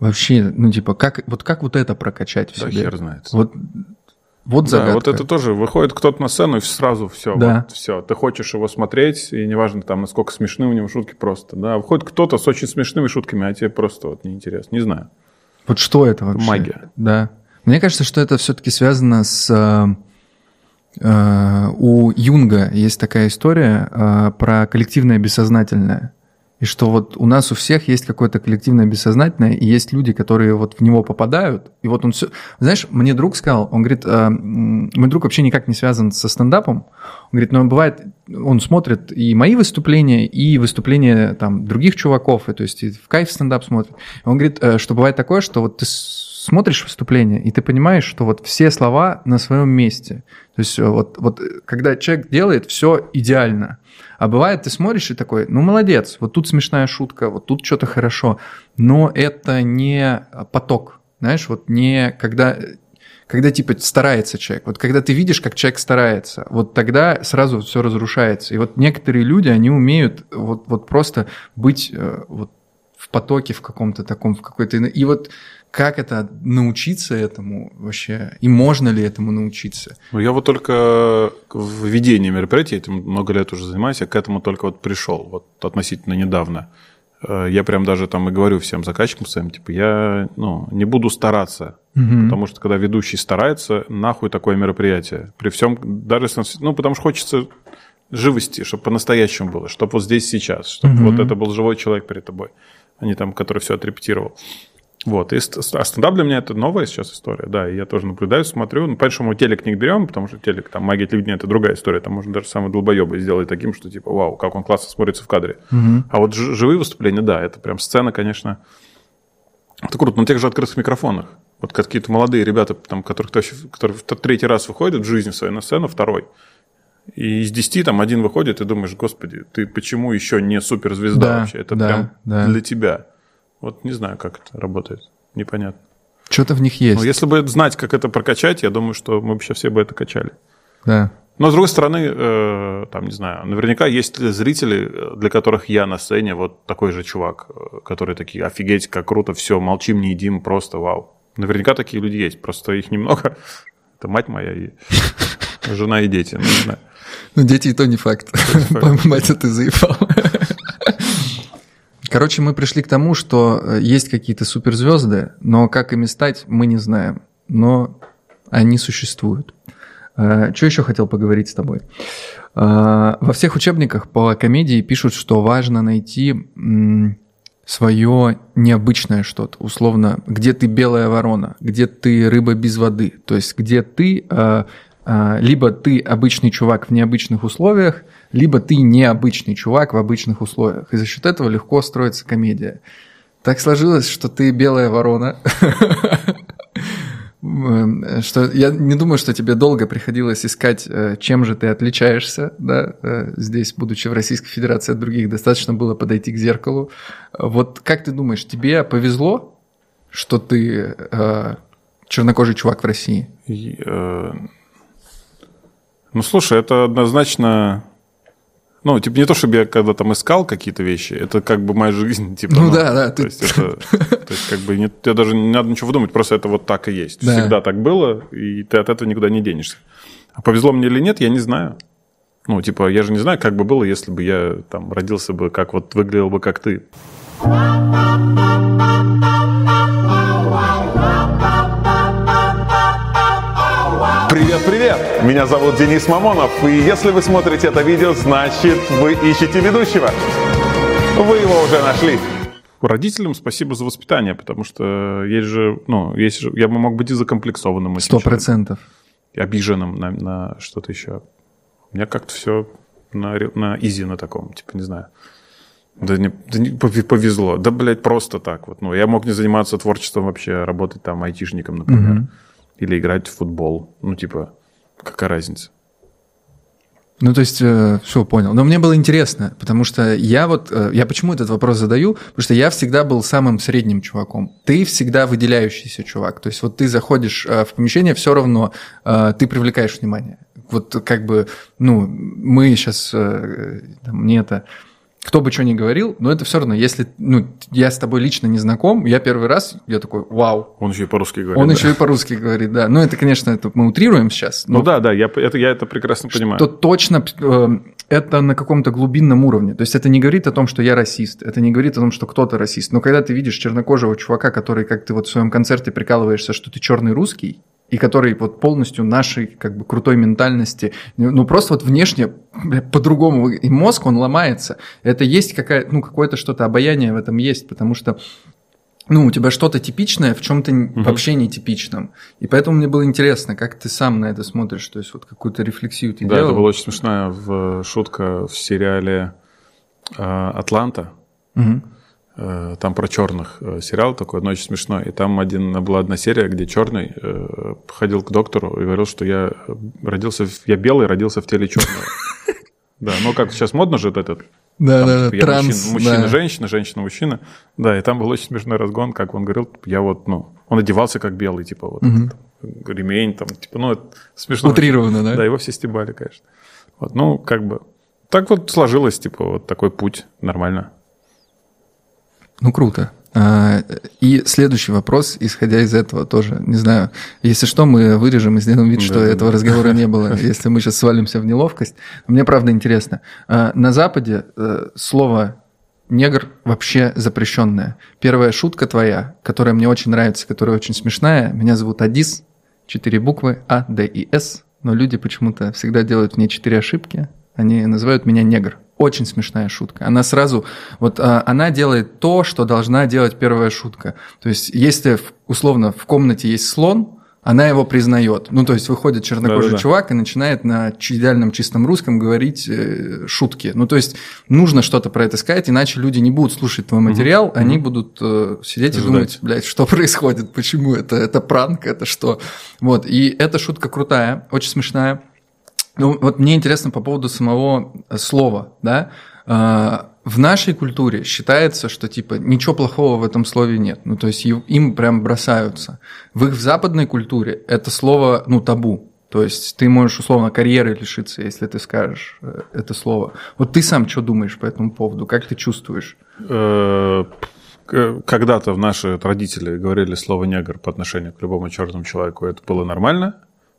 вообще, ну типа, как вот как вот это прокачать в да себе? хер знает. Вот, вот Да, загадка. вот это тоже выходит кто-то на сцену и сразу все, Да. вот все. Ты хочешь его смотреть, и неважно там, насколько смешны у него шутки просто. Да, выходит кто-то с очень смешными шутками, а тебе просто вот неинтересно. Не знаю. Вот что это вообще? Магия. Да. Мне кажется, что это все-таки связано с... э, э, у Юнга есть такая история э, про коллективное бессознательное. И что вот у нас у всех есть какое-то коллективное бессознательное, и есть люди, которые вот в него попадают. И вот он все... Знаешь, мне друг сказал, он говорит, э, мой друг вообще никак не связан со стендапом. Он говорит, но бывает, он смотрит и мои выступления, и выступления там других чуваков, и, то есть и в кайф стендап смотрит. Он говорит, э, что бывает такое, что вот ты смотришь выступление, и ты понимаешь, что вот все слова на своем месте. То есть э, вот, вот э, когда человек делает все идеально, а бывает, ты смотришь и такой, ну молодец, вот тут смешная шутка, вот тут что-то хорошо, но это не поток, знаешь, вот не когда когда типа старается человек, вот когда ты видишь, как человек старается, вот тогда сразу все разрушается. И вот некоторые люди, они умеют вот, вот просто быть э, вот в потоке в каком-то таком, в какой-то... И вот как это научиться этому вообще? И можно ли этому научиться? Ну, я вот только в ведении мероприятий, этим много лет уже занимаюсь, я к этому только вот пришел, вот относительно недавно. Э, Я прям даже там и говорю всем заказчикам своим, типа, я ну, не буду стараться, потому что когда ведущий старается, нахуй такое мероприятие. При всем, даже если, ну, потому что хочется живости, чтобы по-настоящему было, чтобы вот здесь сейчас, чтобы вот это был живой человек перед тобой, а не там, который все отрепетировал. Вот, и а стендап для меня это новая сейчас история, да, и я тоже наблюдаю, смотрю, ну, понятно, что мы телек не берем, потому что телек, там, магия телевидения – это другая история, там можно даже самый долбоебы сделать таким, что типа, вау, как он классно смотрится в кадре. А вот живые выступления, да, это прям сцена, конечно, это круто, на тех же открытых микрофонах. Вот какие-то молодые ребята, там, которых вообще, которые в третий раз выходят в жизни своей на сцену, второй. И из десяти там один выходит, и думаешь, господи, ты почему еще не суперзвезда Да, вообще? Это да, прям да. для тебя. Вот не знаю, как это работает. Непонятно. Что-то в них есть. Но если бы знать, как это прокачать, я думаю, что мы вообще все бы это качали. Да. Но, с другой стороны, э, там, не знаю, наверняка есть зрители, э, для которых я на сцене вот такой же чувак, э, которые такие, офигеть, как круто, все, молчим, не едим, просто вау. Наверняка такие люди есть, просто их немного. (laughs) Это мать моя и жена и дети, ну, не знаю. Ну, дети и то не факт. (laughs) Мать, ты заебал. Короче, мы пришли к тому, что э, есть какие-то суперзвезды, но как ими стать, мы не знаем. Но они существуют. Что еще хотел поговорить с тобой? Э, Во всех учебниках по комедии пишут, что важно найти свое необычное что-то, условно, где ты белая ворона, где ты рыба без воды, то есть где ты э, Либо ты обычный чувак в необычных условиях, либо ты необычный чувак в обычных условиях. И за счет этого легко строится комедия. Так сложилось, что ты белая ворона. (laughs) М, Что я не думаю, что тебе долго приходилось искать, э, чем же ты отличаешься, да, э, здесь, будучи в Российской Федерации от других, достаточно было подойти к зеркалу. Вот как ты думаешь, тебе повезло, что ты э, чернокожий чувак в России? Ну, слушай, это однозначно... Ну, типа, не то, чтобы я когда там искал какие-то вещи, это как бы моя жизнь, (laughs) типа... Ну да, да, То ты- есть, это, то есть, как бы, не, тебе даже не надо ничего выдумать, просто это вот так и есть. Да. Всегда так было, и ты от этого никуда не денешься. А повезло мне или нет, я не знаю. Ну, типа, я же не знаю, как бы было, если бы я там родился бы, как вот выглядел бы, как ты. Привет, привет! Меня зовут Денис Мамонов, и если вы смотрите это видео, значит вы ищете ведущего. Вы его уже нашли. Родителям спасибо за воспитание, потому что есть же, ну, есть же, я бы мог быть и закомплексованным. Сто процентов. обиженным на, на что-то еще. У меня как-то все на, на изи на таком, типа, не знаю. Да, не, да не- пове- повезло. Да, блядь, просто так вот. Ну, я мог не заниматься творчеством вообще, а работать там айтишником, например. Или играть в футбол. Ну, типа, какая разница? Ну, то есть, все, понял. Но мне было интересно, потому что я вот, э, я почему этот вопрос задаю? Потому что я всегда был самым средним чуваком. Ты всегда выделяющийся чувак. То есть, вот ты заходишь э, в помещение, все равно э, ты привлекаешь внимание. Вот как бы, ну, мы сейчас, мне это кто бы что ни говорил, но это все равно, если ну, я с тобой лично не знаком, я первый раз, я такой, вау, Он еще и по-русски говорит. он да. еще и по-русски говорит, да. Ну, это, конечно, это мы утрируем сейчас. Ну да, да, я, это, я это прекрасно понимаю. то точно э, это на каком-то глубинном уровне. То есть это не говорит о том, что я расист, это не говорит о том, что кто-то расист. Но когда ты видишь чернокожего чувака, который, как ты вот в своем концерте прикалываешься, что ты черный русский, и который вот полностью нашей как бы крутой ментальности, ну просто вот внешне по-другому, и мозг, он ломается. Это есть какая, ну какое-то что-то обаяние в этом есть, потому что ну, у тебя что-то типичное в чем-то вообще нетипичном. И поэтому мне было интересно, как ты сам на это смотришь, то есть вот какую-то рефлексию ты Да, делал. это была очень смешная в, шутка в сериале э, «Атланта». Мгм. Э, Там про черных э, сериал такой, но очень смешной. И там один, была одна серия, где черный э, ходил к доктору и говорил, что я родился, я белый, родился в теле черного. (laughs) Да, ну как сейчас модно же этот. Да, там, да, типа, транс, мужчина, мужчина, да. женщина, женщина, мужчина. Да, и там был очень смешной разгон, как он говорил, я вот, ну, он одевался как белый, типа вот этот, ремень, там, типа, ну, это смешно. Утрированно, да? Да, его все стебали, конечно. Вот, ну, как бы, так вот сложилось, типа, вот такой путь, нормально. Ну, круто. А, И следующий вопрос, исходя из этого тоже, не знаю, если что, мы вырежем и сделаем вид, что Да-да-да. этого разговора не было, (laughs) если мы сейчас свалимся в неловкость. Мне правда интересно. А, На Западе э, слово негр вообще запрещенное. Первая шутка твоя, которая мне очень нравится, которая очень смешная. Меня зовут Адис, четыре буквы А, Д и С, но люди почему-то всегда делают мне четыре ошибки. Они называют меня негр. Очень смешная шутка. Она сразу, вот а, она делает то, что должна делать первая шутка. То есть, если в- условно в комнате есть слон, она его признает. Ну, то есть выходит чернокожий Да-да-да. чувак и начинает на идеальном чистом русском говорить э, шутки. Ну, то есть нужно что-то про это сказать, иначе люди не будут слушать твой материал, они будут э, сидеть и Ждать. думать, блядь, что (laughs) происходит, почему это, это пранк, это что. Вот, и эта шутка крутая, очень смешная. Ну, вот мне интересно по поводу самого э, слова, да. А, В нашей культуре считается, что типа ничего плохого в этом слове нет. Ну, то есть им прям бросаются. В их в западной культуре это слово, ну, табу. То есть ты можешь условно карьеры лишиться, если ты скажешь э, это слово. Вот ты сам что думаешь по этому поводу? Как ты чувствуешь? Э, Когда-то в наши родители говорили слово негр по отношению к любому черному человеку, это было нормально,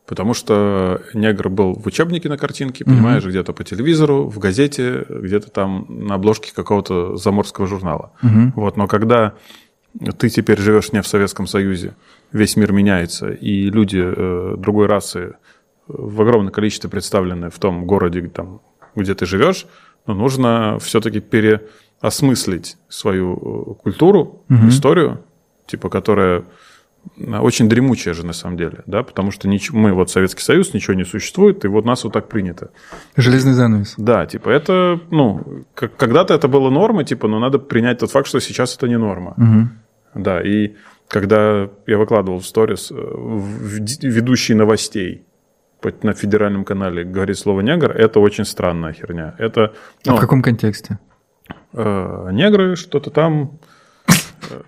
потому что негр был в учебнике на картинке, понимаешь, где-то по телевизору, в газете, где-то там на обложке какого-то заморского журнала. Вот, но когда ты теперь живешь не в Советском Союзе, весь мир меняется, и люди э, другой расы в огромном количестве представлены в том городе, там, где ты живешь, но нужно все-таки переосмыслить свою э, культуру, историю, типа, которая очень дремучая же на самом деле, да, потому что нич- мы вот Советский Союз, ничего не существует, и вот нас вот так принято. Железный занавес. Да, типа это, ну, как- когда-то это было нормой, типа, но надо принять тот факт, что сейчас это не норма. Да, и когда я выкладывал в сторис, э, ведущий новостей на федеральном канале говорит слово негр, это очень странная херня. Это А ну, в каком контексте? э, негры, что-то там.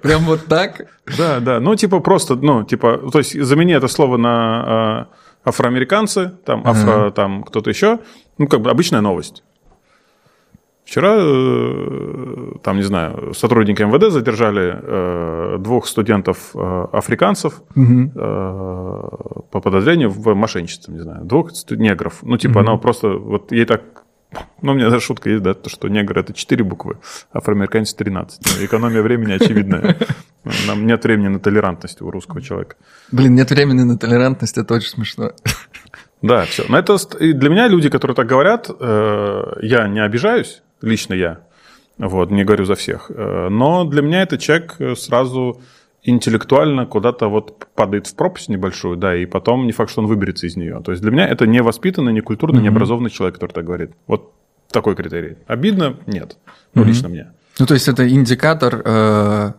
Прям вот так? Да, да. Ну, типа просто, ну, типа, то есть замени это слово на э, афроамериканцы, там, афро, там, кто-то еще. Ну, как бы обычная новость. Вчера, э, там, не знаю, сотрудники МВД задержали э, двух студентов э, по подозрению в мошенничестве, не знаю, двух негров. Ну, типа, она просто, вот ей так ну, у меня даже шутка есть, да, то, что негр это 4 буквы, афроамериканец 13. Ну, Экономия времени очевидная. Нам нет времени на толерантность у русского человека. Блин, нет времени на толерантность, это очень смешно. Да, все. Но это для меня люди, которые так говорят, э, я не обижаюсь, лично я, вот, не говорю за всех, э, но для меня этот человек э, сразу интеллектуально куда-то вот падает в пропасть небольшую, да, и потом не факт, что он выберется из нее. То есть для меня это не воспитанный, не культурный, не образованный человек, который так говорит. Вот такой критерий. Обидно? Нет. Ну, лично мне. Ну, то есть это индикатор э,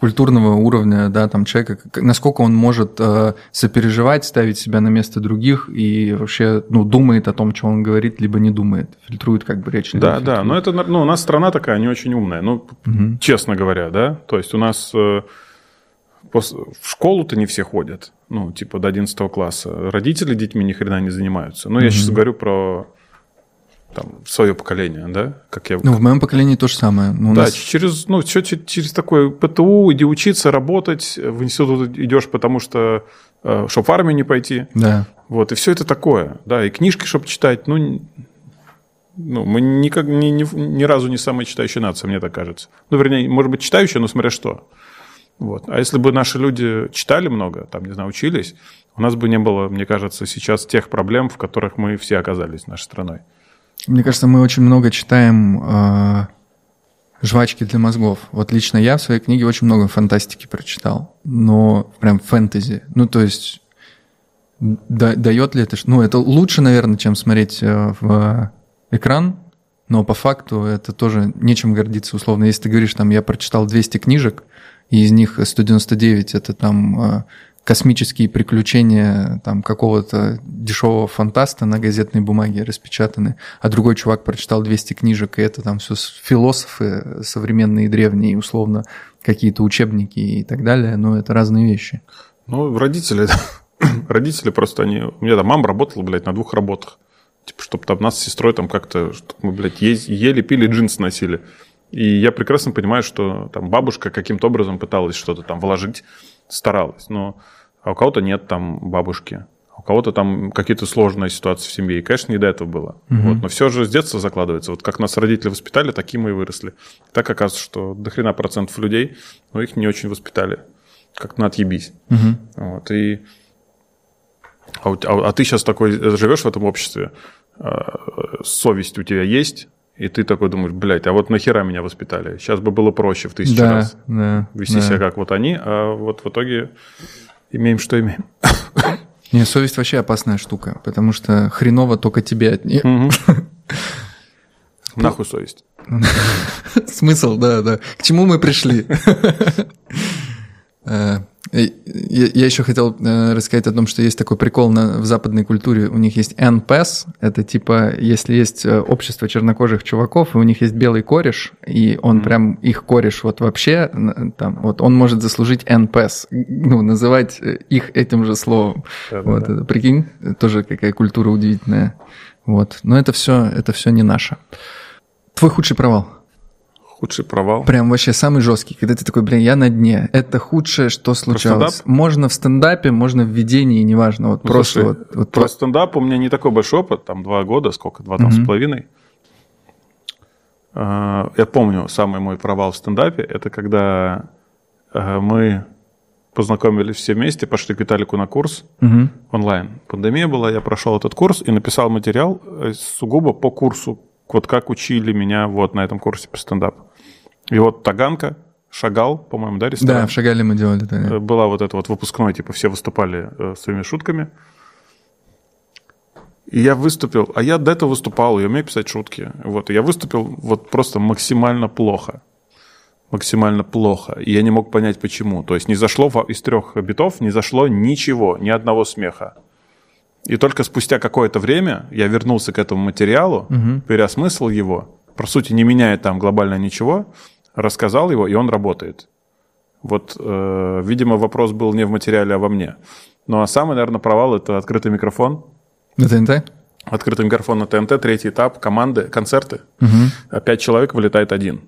культурного уровня, да, там человека, насколько он может э, сопереживать, ставить себя на место других и вообще, ну, думает о том, что он говорит, либо не думает, фильтрует как бы речь. Да, да, фильтрует. но это, ну, у нас страна такая не очень умная, ну, честно говоря, да, то есть у нас э, в школу-то не все ходят, ну, типа до 11 класса, родители детьми ни хрена не занимаются, ну, я сейчас говорю про там, свое поколение, да, как я... Ну, в моем поколении то же самое. Ну, у да, нас- через, ну, чё- через такое ПТУ, иди учиться, работать, в институт идешь, потому что, чтобы в армию не пойти, да. вот, и все это такое, да, и книжки, чтобы читать, ну, ну мы никак, ни, ни, ни разу не самая читающая нация, мне так кажется. Ну, вернее, может быть, читающая, но смотря что. Вот. А если бы наши люди читали много, там, не знаю, учились, у нас бы не было, мне кажется, сейчас тех проблем, в которых мы все оказались нашей страной. Мне кажется, мы очень много читаем э, жвачки для мозгов. Вот лично я в своей книге очень много фантастики прочитал, но прям фэнтези. Ну, то есть да- дает ли это... Ну, это лучше, наверное, чем смотреть э, в экран, но по факту это тоже нечем гордиться, условно. Если ты говоришь, там, я прочитал 200 книжек, и из них 199 это там э, космические приключения там какого-то дешевого фантаста на газетной бумаге распечатаны, а другой чувак прочитал 200 книжек, и это там все философы современные, древние, условно, какие-то учебники и так далее, но это разные вещи. Ну, родители, (coughs) родители просто они... У меня там мама работала, блядь, на двух работах. Типа, чтобы там нас с сестрой там как-то, чтобы мы, блядь, ели, пили, джинсы носили. И я прекрасно понимаю, что там бабушка каким-то образом пыталась что-то там вложить, старалась. Но а у кого-то нет там бабушки, а у кого-то там какие-то сложные ситуации в семье. И, конечно, не до этого было. Вот. Но все же с детства закладывается. Вот как нас родители воспитали, такие мы и выросли. Так оказывается, что до хрена процентов людей, но их не очень воспитали. Как на отъебись. Вот, и... а, а- а ты сейчас такой живешь в этом обществе, а, совесть у тебя есть, и ты такой думаешь, блядь, а вот нахера меня воспитали? Сейчас бы было проще в тысячу да, раз да, вести да. себя как вот они, а вот в итоге имеем, что имеем. (laughs) Не, совесть вообще опасная штука, потому что хреново только тебе от нее. (laughs) Нахуй совесть. (laughs) Смысл, да, да. К чему мы пришли? Я я еще хотел э, рассказать о том, что есть такой прикол на, в западной культуре. У них есть NPS. Это типа, если есть э, общество чернокожих чуваков, и у них есть белый кореш, и он прям их кореш вот вообще, там, вот он может заслужить NPS. Ну, называть э, их этим же словом. Да-да-да. Вот, это, прикинь, тоже какая культура удивительная. Вот. Но это все, это все не наше. Твой худший провал. Худший провал. Прям вообще самый жесткий, когда ты такой, блин, я на дне. Это худшее, что случалось. Можно в стендапе, можно в ведении, неважно. Вот Ну, просто слушай, вот, вот про про- стендап у меня не такой большой опыт, там два года, сколько, два там с половиной. А, Я помню самый мой провал в стендапе, это когда а, мы познакомились все вместе, пошли к Виталику на курс Мгм. онлайн. Пандемия была, я прошел этот курс и написал материал э, сугубо по курсу, вот как учили меня вот на этом курсе по стендапу. И вот Таганка, Шагал, по-моему, да, ресторан? Да, в Шагале мы делали. Да, Э, Была вот это вот выпускной, типа все выступали э, своими шутками. И я выступил, а я до этого выступал, я умею писать шутки. Вот, и я выступил вот просто максимально плохо. Максимально плохо. И я не мог понять, почему. То есть не зашло из трех битов, не зашло ничего, ни одного смеха. И только спустя какое-то время я вернулся к этому материалу, переосмыслил его, по сути, не меняя там глобально ничего, рассказал его, и он работает. Вот, э, видимо, вопрос был не в материале, а во мне. Ну а самый, наверное, провал это открытый микрофон. На ТНТ? Открытый микрофон на ТНТ, третий этап, команды, концерты. А Пять человек вылетает один.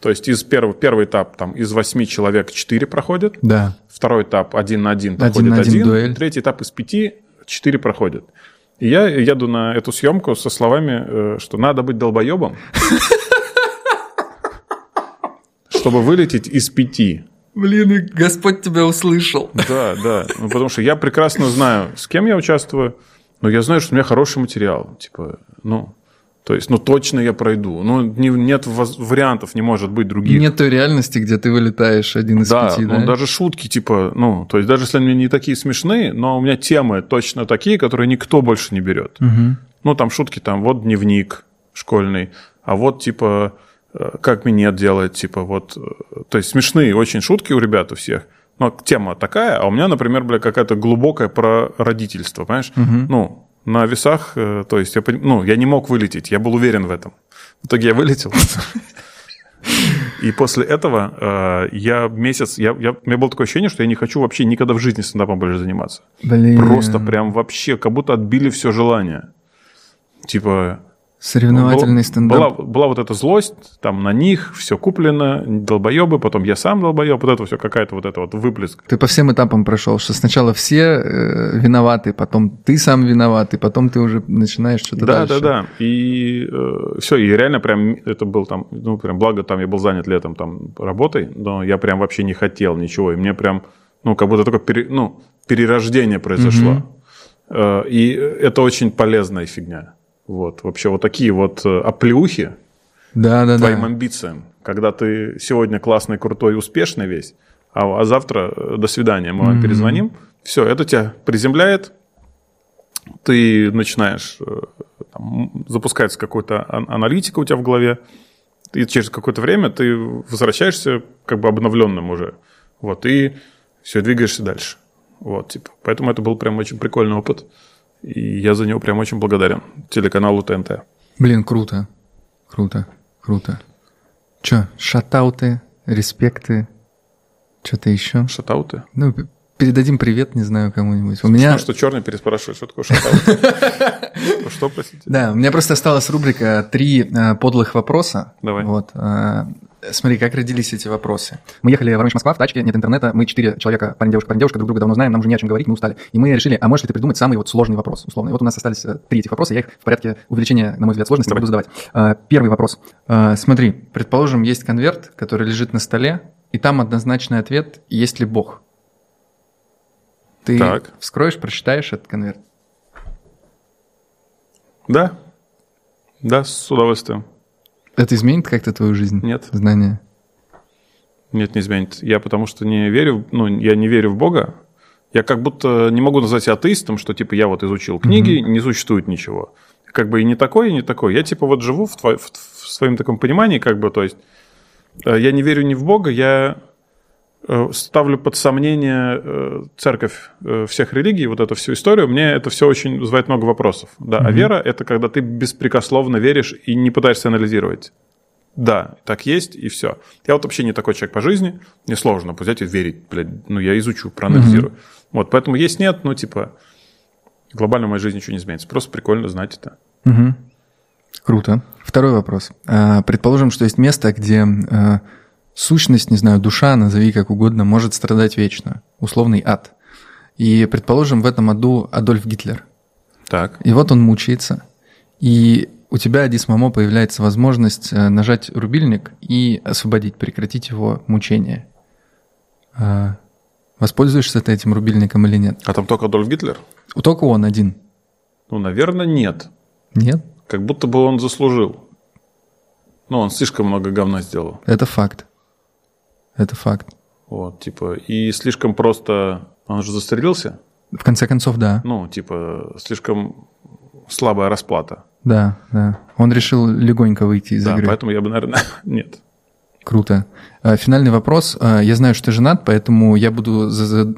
То есть из первого, первый этап, там, из восьми человек четыре проходят. Да. Второй этап один на один Один проходит на один один. дуэль. Третий этап из пяти четыре проходят. И я еду на эту съемку со словами, э, что надо быть долбоебом, (laughs) чтобы вылететь из пяти. Блин, и Господь тебя услышал. Да, да. Ну, потому что я прекрасно знаю, с кем я участвую, но я знаю, что у меня хороший материал. Типа, ну, то есть, ну, точно я пройду. Ну, не- нет вариантов, не может быть других. Нет той реальности, где ты вылетаешь один из да, пяти, ну, да? даже шутки, типа, ну, то есть, даже если они не такие смешные, но у меня темы точно такие, которые никто больше не берет. Ну, там шутки, там, вот дневник школьный, а вот, типа, как минет делает, типа, вот, э, то есть, смешные очень шутки у ребят у всех, но тема такая, а у меня, например, бля, какая-то глубокая про родительство, понимаешь? Ну, на весах, э, то есть, я, ну, я не мог вылететь, я был уверен в этом. В итоге я вылетел. И после этого э, я месяц, я, я, у меня было такое ощущение, что я не хочу вообще никогда в жизни стендапом больше заниматься. Блин. Просто прям вообще, как будто отбили все желание. Типа... Соревновательный была, стендап. Была, была вот эта злость, там на них все куплено, долбоебы, потом я сам долбоеб, вот это все какая-то вот это вот выплеск. Ты по всем этапам прошел, что сначала все э, виноваты, потом ты сам виноват, и потом ты уже начинаешь что-то Да, дальше. да, да. И все, и реально прям это был там, ну, прям благо там я был занят летом там работой, но я прям вообще не хотел ничего. И мне прям, ну, как будто такое пере- ну, перерождение произошло. Э, И это очень полезная фигня. Вот, вообще вот такие вот э, оплеухи Да, да, твоим да. амбициям, когда ты сегодня классный, крутой, успешный весь, а, а завтра э, до свидания, мы вам перезвоним. Все, это тебя приземляет, ты начинаешь, э, там, запускается какая-то ан- аналитика у тебя в голове, и через какое-то время ты возвращаешься как бы обновленным уже. Вот, и все, двигаешься дальше. Вот, типа. Поэтому это был прям очень прикольный опыт. И я за него прям очень благодарен телеканалу ТНТ. Блин, круто. Круто. Круто. Че, шатауты, респекты, что-то еще? Шатауты? Ну, передадим привет, не знаю, кому-нибудь. У меня... Ну, что черный переспрашивает, что такое шатаут? (laughs) Что, простите? Да, у меня просто осталась рубрика «Три э, подлых вопроса». Давай. Вот. Смотри, как родились эти вопросы. Мы ехали в Воронеж-Москва в тачке, нет интернета, мы четыре человека, парень, девушка, парень, девушка, друг друга давно знаем, нам уже не о чем говорить, мы устали. И мы решили, а можешь ли ты придумать самый вот сложный вопрос, условно. И вот у нас остались э, три этих вопроса, я их в порядке увеличения, на мой взгляд, сложности Давай. буду задавать. Э, Первый вопрос. Э, Смотри, предположим, есть конверт, который лежит на столе, и там однозначный ответ, есть ли Бог. Ты Так. вскроешь, прочитаешь этот конверт. Да. Да, с удовольствием. Это изменит как-то твою жизнь? Нет. Знание? Нет, не изменит. Я потому что не верю, ну, я не верю в Бога. Я как будто не могу назвать себя атеистом, что типа я вот изучил книги, не существует ничего. Как бы и не такой, и не такой. Я типа вот живу в, тво- в- в своем таком понимании, как бы, то есть э, я не верю ни в Бога, я ставлю под сомнение э, церковь э, всех религий, вот эту всю историю, мне это все очень вызывает много вопросов. Да, а вера – это когда ты беспрекословно веришь и не пытаешься анализировать. Да, так есть, и все. Я вот вообще не такой человек по жизни, мне сложно взять и верить, блядь, ну я изучу, проанализирую. Вот, поэтому есть нет, ну типа, глобально в моей жизни ничего не изменится. Просто прикольно знать это. Мгм. Круто. Второй вопрос. А, Предположим, что есть место, где сущность, не знаю, душа, назови как угодно, может страдать вечно. Условный ад. И, предположим, в этом аду Адольф Гитлер. Так. И вот он мучается. И у тебя, Адис Мамо, появляется возможность э, нажать рубильник и освободить, прекратить его мучение. А, Воспользуешься ты этим рубильником или нет? А там только Адольф Гитлер? Только он один. Ну, наверное, нет. Нет? Как будто бы он заслужил. Ну, он слишком много говна сделал. Это факт. Это факт. Вот, типа, и слишком просто... Он же застрелился? В конце концов, да. Ну, типа, слишком слабая расплата. Да, да. Он решил легонько выйти из Да, игры. поэтому я бы, наверное, (laughs) нет. Круто. А, Финальный вопрос. А, Я знаю, что ты женат, поэтому я буду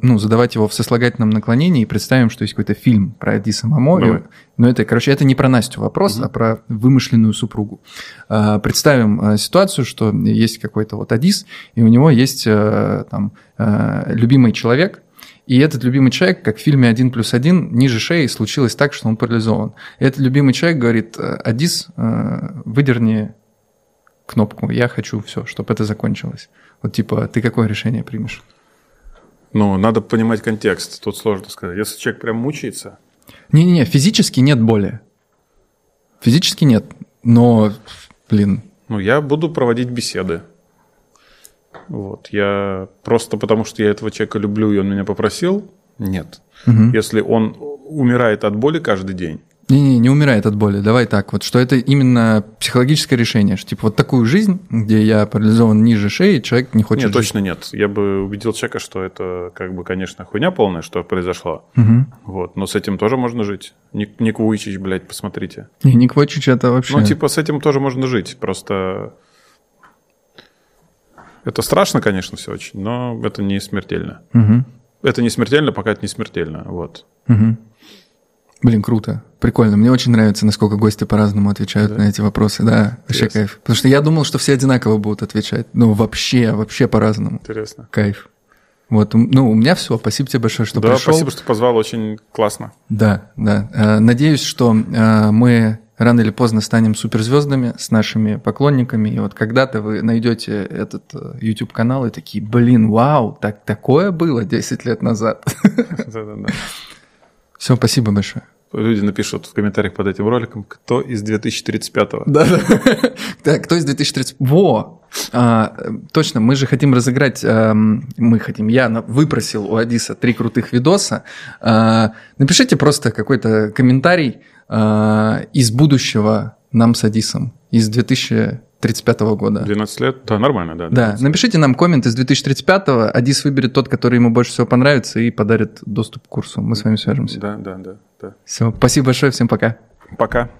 ну, задавать его в сослагательном наклонении и представим, что есть какой-то фильм про Адиса Мамо. И- Но это, короче, это не про Настю вопрос, а про вымышленную супругу. Представим ситуацию, что есть какой-то вот Адис, и у него есть там любимый человек, и этот любимый человек, как в фильме «Один плюс один», ниже шеи случилось так, что он парализован. Этот любимый человек говорит, «Э, Адис, э, выдерни кнопку «Я хочу все», чтобы это закончилось. Вот типа, ты какое решение примешь? Ну, надо понимать контекст. Тут сложно сказать. Если человек прям мучается, Не-не-не, физически нет боли. Физически нет, но, блин, ну, я буду проводить беседы. Вот. Я просто потому, что я этого человека люблю, и он меня попросил, нет. Если он умирает от боли каждый день, не-не, не умирает от боли. Давай так вот, что это именно психологическое решение, что типа вот такую жизнь, где я парализован ниже шеи, человек не хочет нет, жить. точно нет. Я бы убедил человека, что это, как бы, конечно, хуйня полная, что произошло. Мгм. Вот. Но с этим тоже можно жить. Ник, Ник Вуйчич, блядь, посмотрите. Не, Ник Войчич это вообще... Ну, типа, с этим тоже можно жить. Просто это страшно, конечно, все очень, но это не смертельно. Мгм. Это не смертельно, пока это не смертельно. Вот. Мгм. Блин, круто. Прикольно. Мне очень нравится, насколько гости по-разному отвечают на эти вопросы. Да, вообще Интересно. кайф. Потому что я думал, что все одинаково будут отвечать. Ну, вообще, вообще по-разному. Интересно. Кайф. Вот, ну, у меня все. Спасибо тебе большое, что да, пришел. спасибо, что позвал, очень классно. Да, да. Э, Надеюсь, что э, мы рано или поздно станем суперзвездами с нашими поклонниками. И вот когда-то вы найдете этот э, YouTube-канал и такие, блин, вау, так, такое было 10 лет назад. (laughs) Да-да-да. Все, спасибо большое. Люди напишут в комментариях под этим роликом, кто из 2035-го. Да, да. Так, кто из 2030? Во! А, точно, мы же хотим разыграть, эм, мы хотим, я выпросил у Адиса три крутых видоса. А, напишите просто какой-то комментарий а, из будущего нам с Адисом, из 2035 года. 12 лет? Да, нормально, да. Да, напишите нам коммент из 2035-го, Адис выберет тот, который ему больше всего понравится и подарит доступ к курсу. Мы с вами свяжемся. Да, да, да, да. Все, спасибо большое, всем пока. Пока.